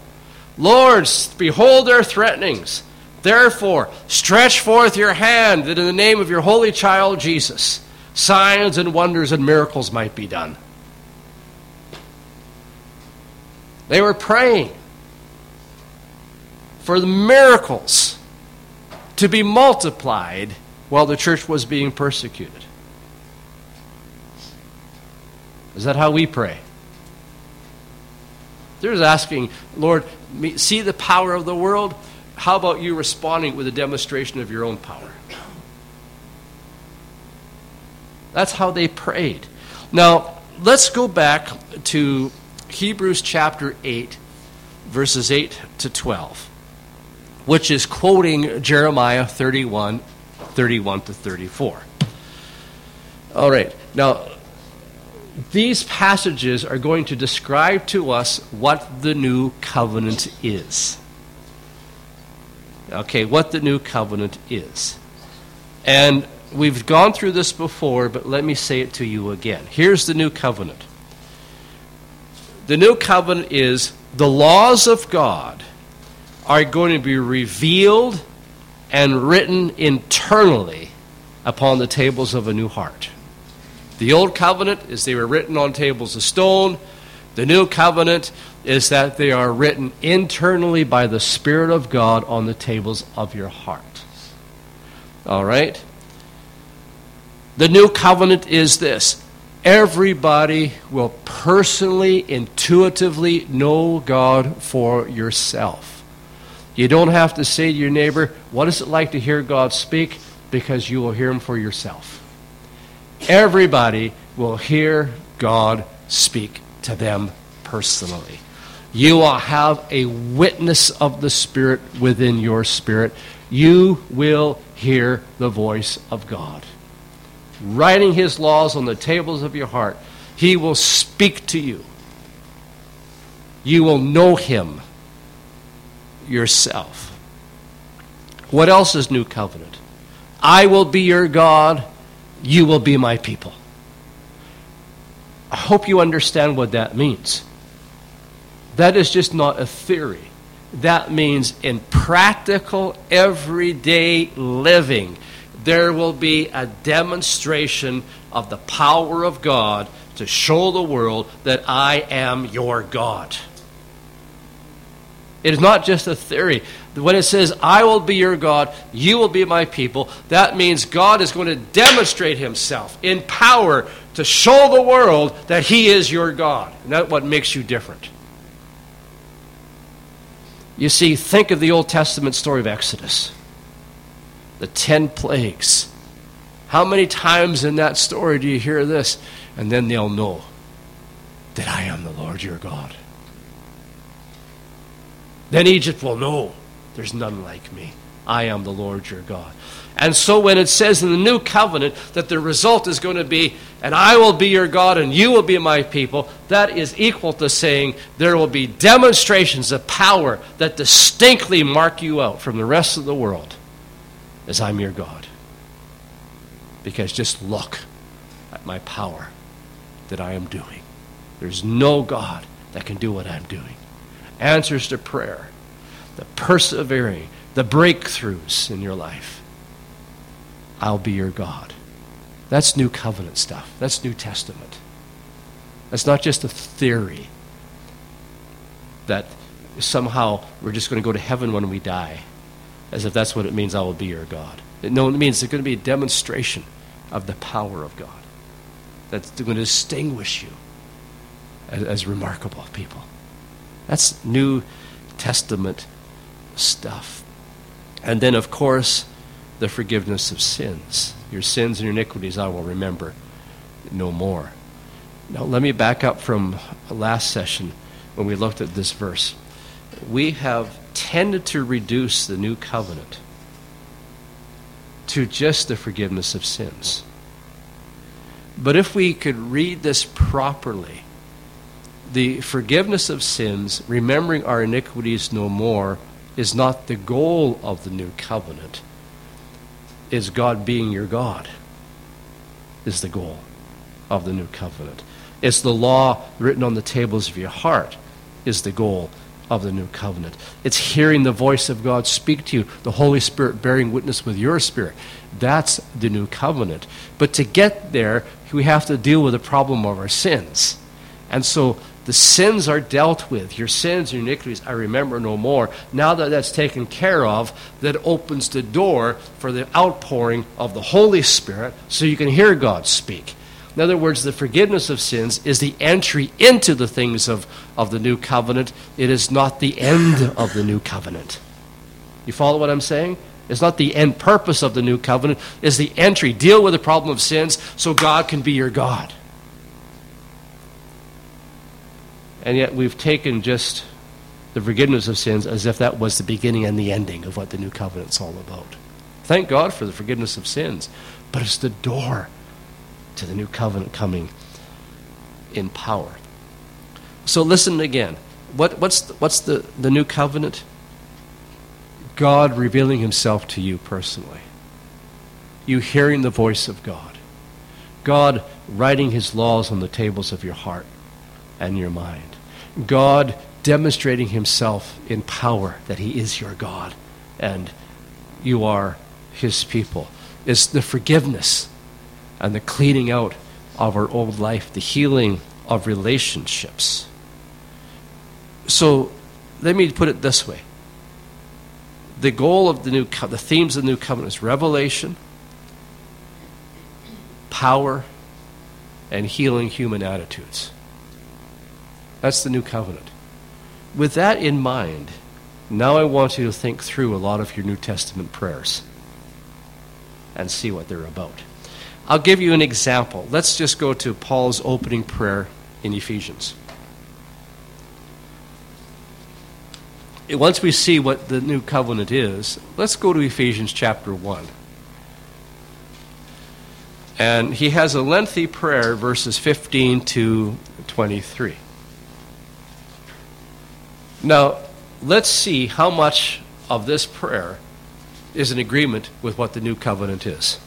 Lord, behold their threatenings. Therefore, stretch forth your hand that in the name of your holy child Jesus, signs and wonders and miracles might be done. They were praying for the miracles to be multiplied while the church was being persecuted. Is that how we pray? They're just asking, Lord, see the power of the world? How about you responding with a demonstration of your own power? That's how they prayed. Now, let's go back to Hebrews chapter 8, verses 8 to 12, which is quoting Jeremiah 31, 31 to 34. All right. Now, these passages are going to describe to us what the new covenant is. Okay, what the new covenant is. And we've gone through this before, but let me say it to you again. Here's the new covenant the new covenant is the laws of God are going to be revealed and written internally upon the tables of a new heart. The old covenant is they were written on tables of stone. The new covenant is that they are written internally by the Spirit of God on the tables of your heart. All right? The new covenant is this everybody will personally, intuitively know God for yourself. You don't have to say to your neighbor, What is it like to hear God speak? Because you will hear Him for yourself. Everybody will hear God speak to them personally. You will have a witness of the Spirit within your spirit. You will hear the voice of God writing his laws on the tables of your heart, he will speak to you. You will know him yourself. What else is new covenant? I will be your God, you will be my people. I hope you understand what that means. That is just not a theory. That means in practical, everyday living there will be a demonstration of the power of God to show the world that I am your God. It is not just a theory. When it says, I will be your God, you will be my people, that means God is going to demonstrate himself in power to show the world that he is your God. And that's what makes you different. You see, think of the Old Testament story of Exodus the ten plagues. How many times in that story do you hear this? And then they'll know that I am the Lord your God. Then Egypt will know there's none like me. I am the Lord your God. And so when it says in the new covenant that the result is going to be, and I will be your God and you will be my people, that is equal to saying there will be demonstrations of power that distinctly mark you out from the rest of the world as I'm your God. Because just look at my power that I am doing. There's no God that can do what I'm doing. Answers to prayer, the persevering, the breakthroughs in your life. I'll be your God. That's New Covenant stuff. That's New Testament. That's not just a theory that somehow we're just going to go to heaven when we die as if that's what it means I will be your God. No, it means there's going to be a demonstration of the power of God that's going to distinguish you as, as remarkable people. That's New Testament stuff. And then, of course, the forgiveness of sins. Your sins and your iniquities I will remember no more. Now, let me back up from last session when we looked at this verse. We have tended to reduce the new covenant to just the forgiveness of sins. But if we could read this properly, the forgiveness of sins, remembering our iniquities no more, is not the goal of the new covenant. Is God being your God? Is the goal of the new covenant. It's the law written on the tables of your heart, is the goal of the new covenant. It's hearing the voice of God speak to you, the Holy Spirit bearing witness with your spirit. That's the new covenant. But to get there, we have to deal with the problem of our sins. And so the sins are dealt with. Your sins, your iniquities, I remember no more. Now that that's taken care of, that opens the door for the outpouring of the Holy Spirit so you can hear God speak. In other words, the forgiveness of sins is the entry into the things of, of the new covenant. It is not the end of the new covenant. You follow what I'm saying? It's not the end purpose of the new covenant, it's the entry. Deal with the problem of sins so God can be your God. And yet we've taken just the forgiveness of sins as if that was the beginning and the ending of what the new covenant's all about. Thank God for the forgiveness of sins, but it's the door to the new covenant coming in power. So listen again. What, what's the, what's the, the new covenant? God revealing himself to you personally. You hearing the voice of God. God writing his laws on the tables of your heart and your mind. God demonstrating himself in power that he is your God and you are his people. Is the forgiveness and the cleaning out of our old life, the healing of relationships. So let me put it this way. The goal of the new the themes of the new covenant is revelation, power, and healing human attitudes. That's the new covenant. With that in mind, now I want you to think through a lot of your New Testament prayers and see what they're about. I'll give you an example. Let's just go to Paul's opening prayer in Ephesians. Once we see what the new covenant is, let's go to Ephesians chapter 1. And he has a lengthy prayer, verses 15 to 23. Now, let's see how much of this prayer is in agreement with what the new covenant is.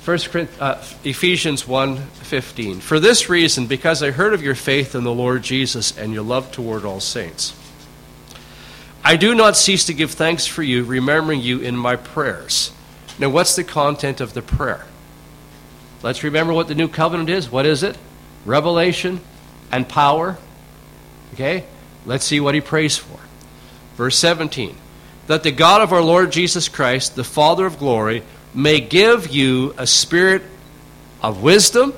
First uh, Ephesians 1:15. For this reason, because I heard of your faith in the Lord Jesus and your love toward all saints, I do not cease to give thanks for you, remembering you in my prayers. Now, what's the content of the prayer? Let's remember what the new covenant is. What is it? Revelation and power. Okay? Let's see what he prays for. Verse 17. That the God of our Lord Jesus Christ, the Father of glory, may give you a spirit of wisdom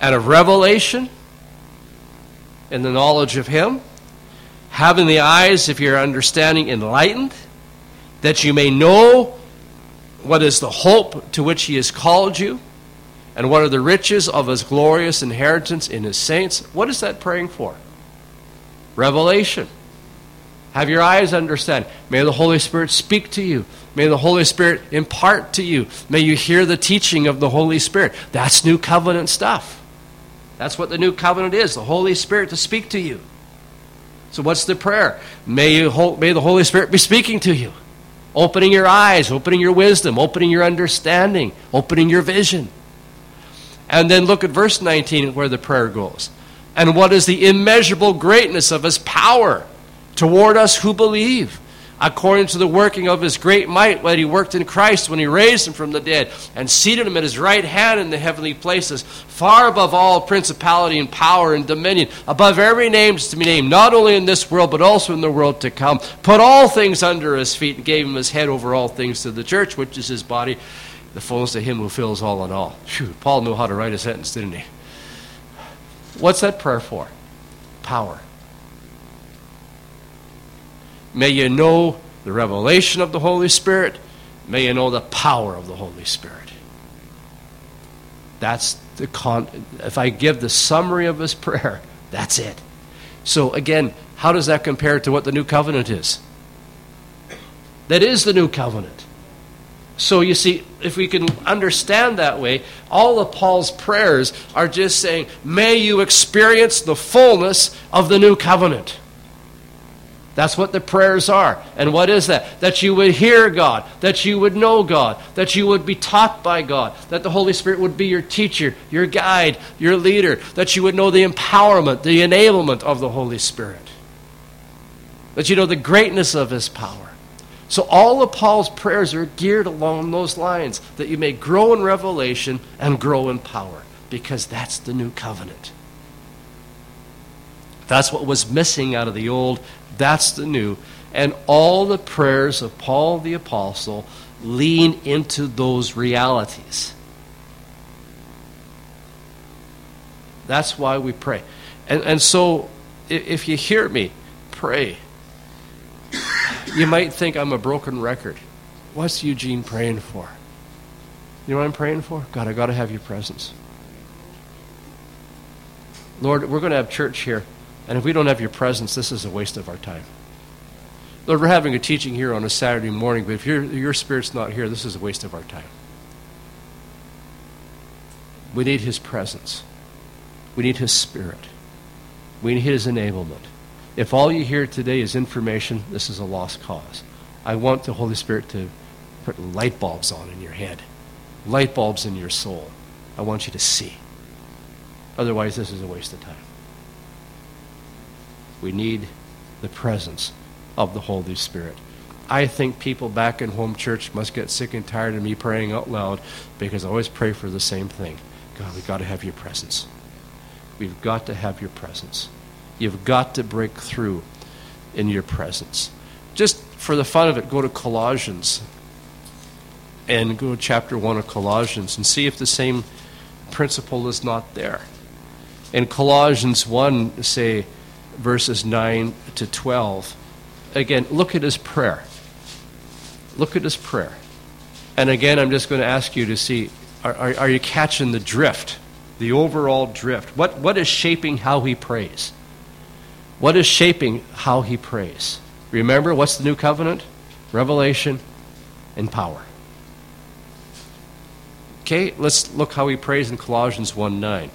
and of revelation in the knowledge of Him, having the eyes of your understanding enlightened, that you may know what is the hope to which He has called you, and what are the riches of His glorious inheritance in His saints. What is that praying for? Revelation. Have your eyes understand. May the Holy Spirit speak to you. May the Holy Spirit impart to you. May you hear the teaching of the Holy Spirit. That's new covenant stuff. That's what the new covenant is the Holy Spirit to speak to you. So, what's the prayer? May, you, may the Holy Spirit be speaking to you, opening your eyes, opening your wisdom, opening your understanding, opening your vision. And then look at verse 19 where the prayer goes. And what is the immeasurable greatness of his power toward us who believe? According to the working of his great might, what he worked in Christ when he raised him from the dead and seated him at his right hand in the heavenly places, far above all principality and power and dominion, above every name to be named, not only in this world, but also in the world to come. Put all things under his feet and gave him his head over all things to the church, which is his body, the fullness of him who fills all in all. Whew, Paul knew how to write a sentence, didn't he? What's that prayer for? Power. May you know the revelation of the Holy Spirit. May you know the power of the Holy Spirit. That's the con. If I give the summary of his prayer, that's it. So again, how does that compare to what the new covenant is? That is the new covenant. So you see, if we can understand that way, all of Paul's prayers are just saying, May you experience the fullness of the new covenant. That's what the prayers are. And what is that? That you would hear God, that you would know God, that you would be taught by God, that the Holy Spirit would be your teacher, your guide, your leader, that you would know the empowerment, the enablement of the Holy Spirit, that you know the greatness of His power. So all of Paul's prayers are geared along those lines, that you may grow in revelation and grow in power, because that's the new covenant. That's what was missing out of the old. That's the new. And all the prayers of Paul the Apostle lean into those realities. That's why we pray. And, and so, if you hear me, pray. You might think I'm a broken record. What's Eugene praying for? You know what I'm praying for? God, I got to have your presence. Lord, we're going to have church here. And if we don't have your presence, this is a waste of our time. Lord, we're having a teaching here on a Saturday morning, but if your spirit's not here, this is a waste of our time. We need his presence. We need his spirit. We need his enablement. If all you hear today is information, this is a lost cause. I want the Holy Spirit to put light bulbs on in your head, light bulbs in your soul. I want you to see. Otherwise, this is a waste of time. We need the presence of the Holy Spirit. I think people back in home church must get sick and tired of me praying out loud because I always pray for the same thing. God, we've got to have your presence. We've got to have your presence. You've got to break through in your presence. Just for the fun of it, go to Colossians and go to chapter 1 of Colossians and see if the same principle is not there. In Colossians 1, say, verses 9 to 12. Again, look at his prayer. Look at his prayer. And again, I'm just going to ask you to see are, are, are, you catching the drift, the overall drift? What, what is shaping how he prays? What is shaping how he prays? Remember, what's the new covenant? Revelation and power. Okay, let's look how he prays in Colossians 1 9.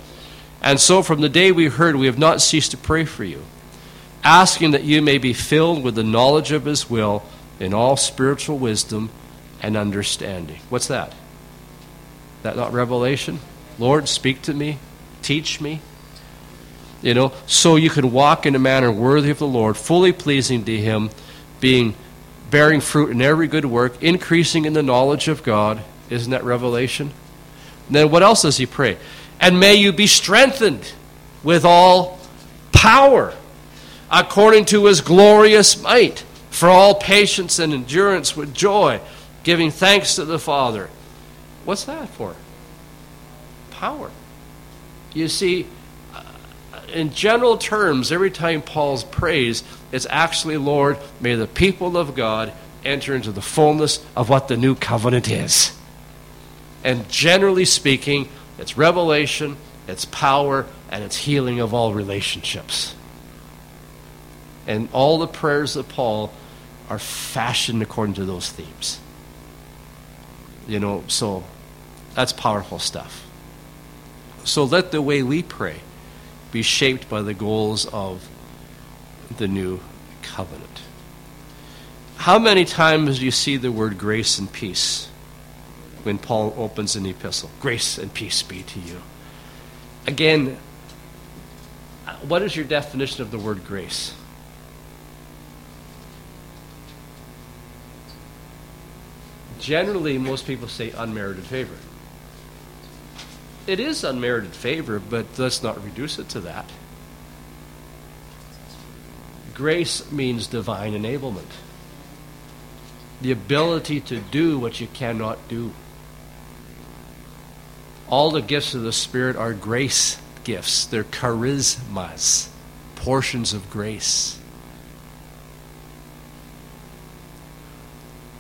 And so from the day we heard, we have not ceased to pray for you, asking that you may be filled with the knowledge of His will in all spiritual wisdom and understanding. What's that? That not revelation? Lord, speak to me, teach me. You know, so you can walk in a manner worthy of the Lord, fully pleasing to Him, being bearing fruit in every good work, increasing in the knowledge of God. Isn't that revelation? And then what else does he pray? And may you be strengthened with all power according to his glorious might for all patience and endurance with joy, giving thanks to the Father. What's that for? Power. You see, uh, in general terms, every time Paul's prays, it's actually, Lord, may the people of God enter into the fullness of what the new covenant is. And generally speaking, it's revelation, it's power, and it's healing of all relationships. And all the prayers of Paul are fashioned according to those themes. You know, so that's powerful stuff. So let the way we pray be shaped by the goals of the new covenant. How many times do you see the word grace and peace? When Paul opens an epistle. Grace and peace be to you. Again, what is your definition of the word grace? Generally, most people say unmerited favor. It is unmerited favor, but let's not reduce it to that. Grace means divine enablement the ability to do what you cannot do. All the gifts of the Spirit are grace gifts, they're charismas, portions of grace.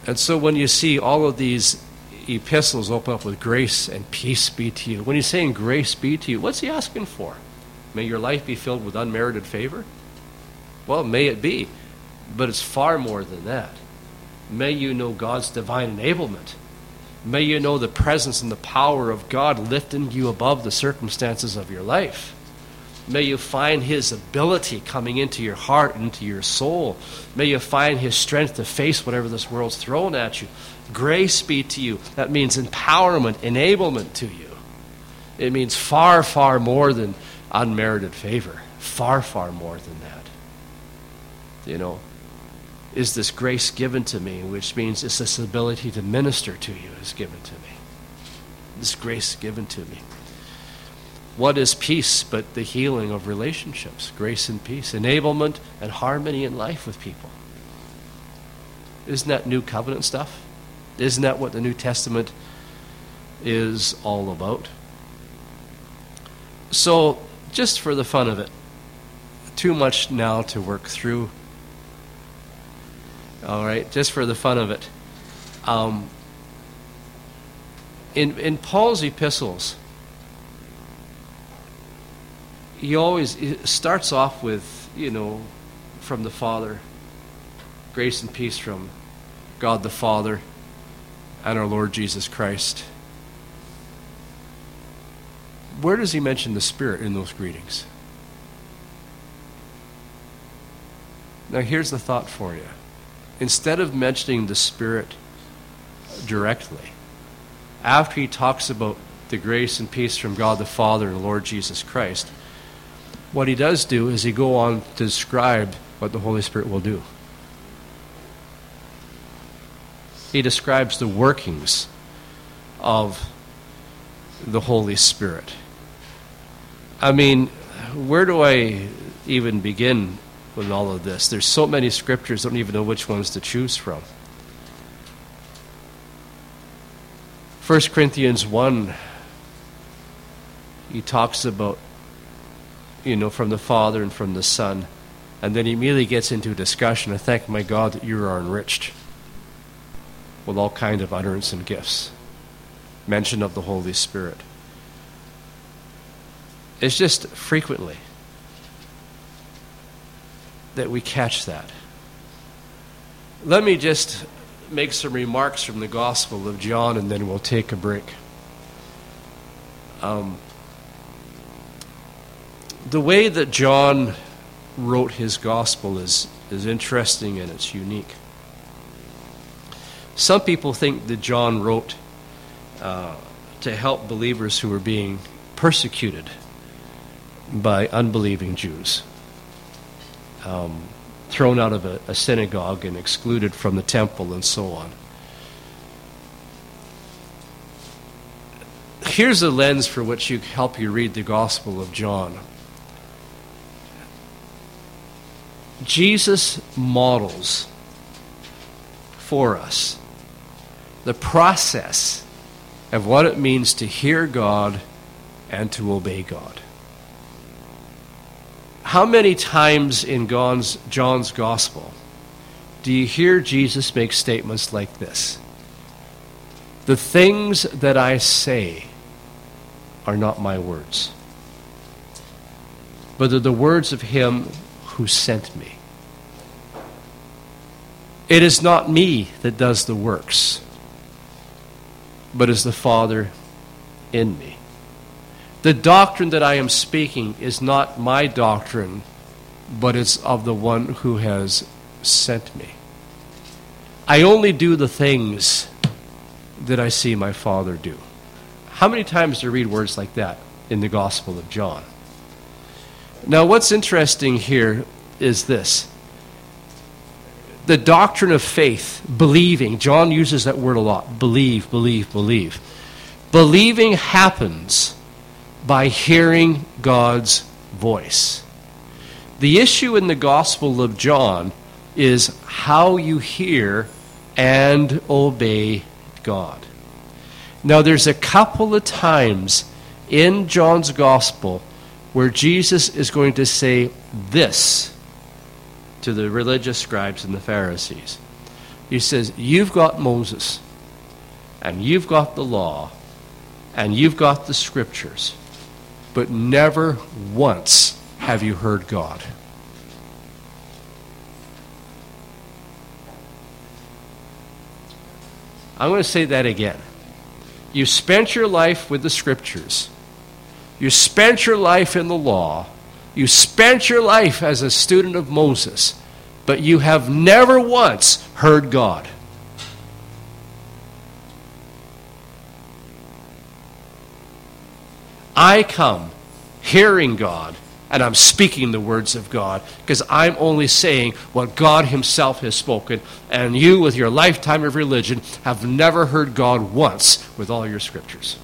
And so when you see all of these epistles open up with grace and peace be to you, when he's saying grace be to you, what's he asking for? May your life be filled with unmerited favor? Well, may it be, but it's far more than that. May you know God's divine enablement May you know the presence and the power of God lifting you above the circumstances of your life. May you find His ability coming into your heart, into your soul. May you find His strength to face whatever this world's thrown at you. Grace be to you. That means empowerment, enablement to you. It means far, far more than unmerited favor. Far, far more than that. You know, is this grace given to me, which means it's this ability to minister to you is given to me. This grace given to me. What is peace but the healing of relationships? Grace and peace, enablement and harmony in life with people. Isn't that new covenant stuff? Isn't that what the New Testament is all about? So, just for the fun of it, too much now to work through. All right, just for the fun of it. Um, in, in Paul's epistles, he always starts off with, you know, from the Father, grace and peace from God the Father and our Lord Jesus Christ. Where does he mention the Spirit in those greetings? Now, here's the thought for you. Instead of mentioning the Spirit directly, after he talks about the grace and peace from God the Father and the Lord Jesus Christ, what he does do is he go on to describe what the Holy Spirit will do. He describes the workings of the Holy Spirit. I mean, where do I even begin with all of this? There's so many scriptures, I don't even know which ones to choose from. 1 Corinthians 1, he talks about, you know, from the Father and from the Son. And then he immediately gets into a discussion. I thank my God that you are enriched with all kind of utterance and gifts. Mention of the Holy Spirit. It's just frequently that we catch that. Let me just make some remarks from the Gospel of John and then we'll take a break. Um, the way that John wrote his Gospel is, is interesting and it's unique. Some people think that John wrote uh, to help believers who were being persecuted by unbelieving Jews, um, thrown out of a, a synagogue and excluded from the temple and so on. Here's a lens for which you help you read the Gospel of John. Jesus models for us the process of what it means to hear God and to obey God. How many times in John's, John's Gospel do you hear Jesus make statements like this? The things that I say are not my words, but are the words of Him who sent me. It is not me that does the works but is the Father in me. The doctrine that I am speaking is not my doctrine, but it's of the one who has sent me. I only do the things that I see my Father do. How many times do you read words like that in the Gospel of John? Now, what's interesting here is this the doctrine of faith, believing. John uses that word a lot believe, believe, believe. Believing happens by hearing God's voice. The issue in the Gospel of John is how you hear and obey God. Now, there's a couple of times in John's Gospel where Jesus is going to say this to the religious scribes and the Pharisees. He says, You've got Moses, and you've got the law, and you've got the scriptures, but never once have you heard God. I'm going to say that again. You spent your life with the scriptures. You spent your life in the law, You spent your life as a student of Moses, but you have never once heard God. I come hearing God, and I'm speaking the words of God because I'm only saying what God Himself has spoken, and you, with your lifetime of religion, have never heard God once with all your scriptures.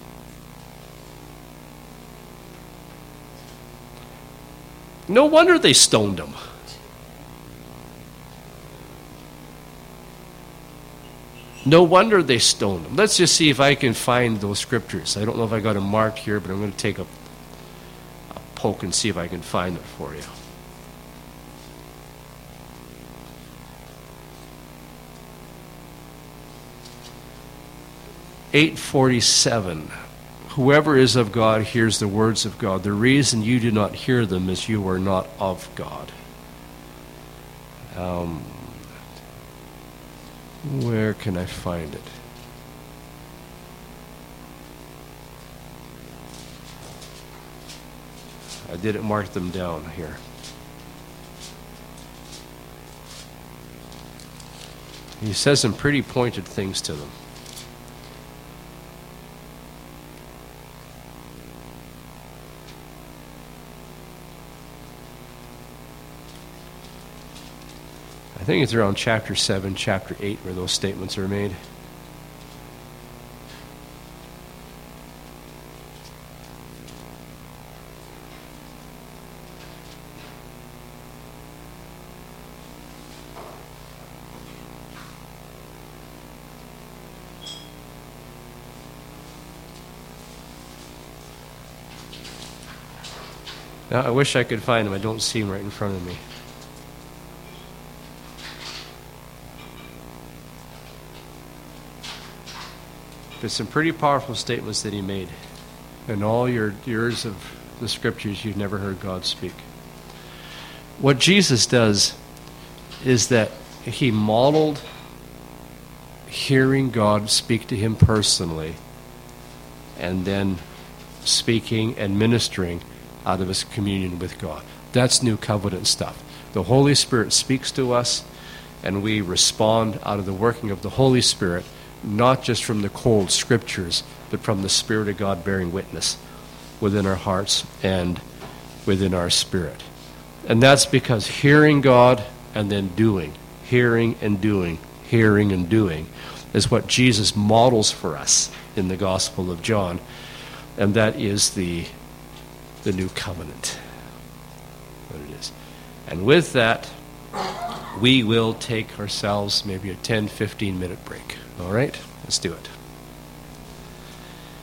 No wonder they stoned him. No wonder they stoned him. Let's just see if I can find those scriptures. I don't know if I got them marked here, but I'm going to take a, a poke and see if I can find it for you. Eight forty-seven. Whoever is of God hears the words of God. The reason you do not hear them is you are not of God. Um, where can I find it? I didn't mark them down here. He says some pretty pointed things to them. Think it's around chapter 7, chapter 8 where those statements are made. Now, I wish I could find them. I don't see them right in front of me. Some pretty powerful statements that he made. In all your years of the scriptures, you've never heard God speak. What Jesus does is that he modeled hearing God speak to him personally and then speaking and ministering out of his communion with God. That's new covenant stuff. The Holy Spirit speaks to us, and we respond out of the working of the Holy Spirit not just from the cold scriptures, but from the Spirit of God bearing witness within our hearts and within our spirit. And that's because hearing God and then doing, hearing and doing, hearing and doing, is what Jesus models for us in the Gospel of John. And that is the, the new covenant. What it is. And with that, we will take ourselves maybe a 10 15 minute break. All right, let's do it.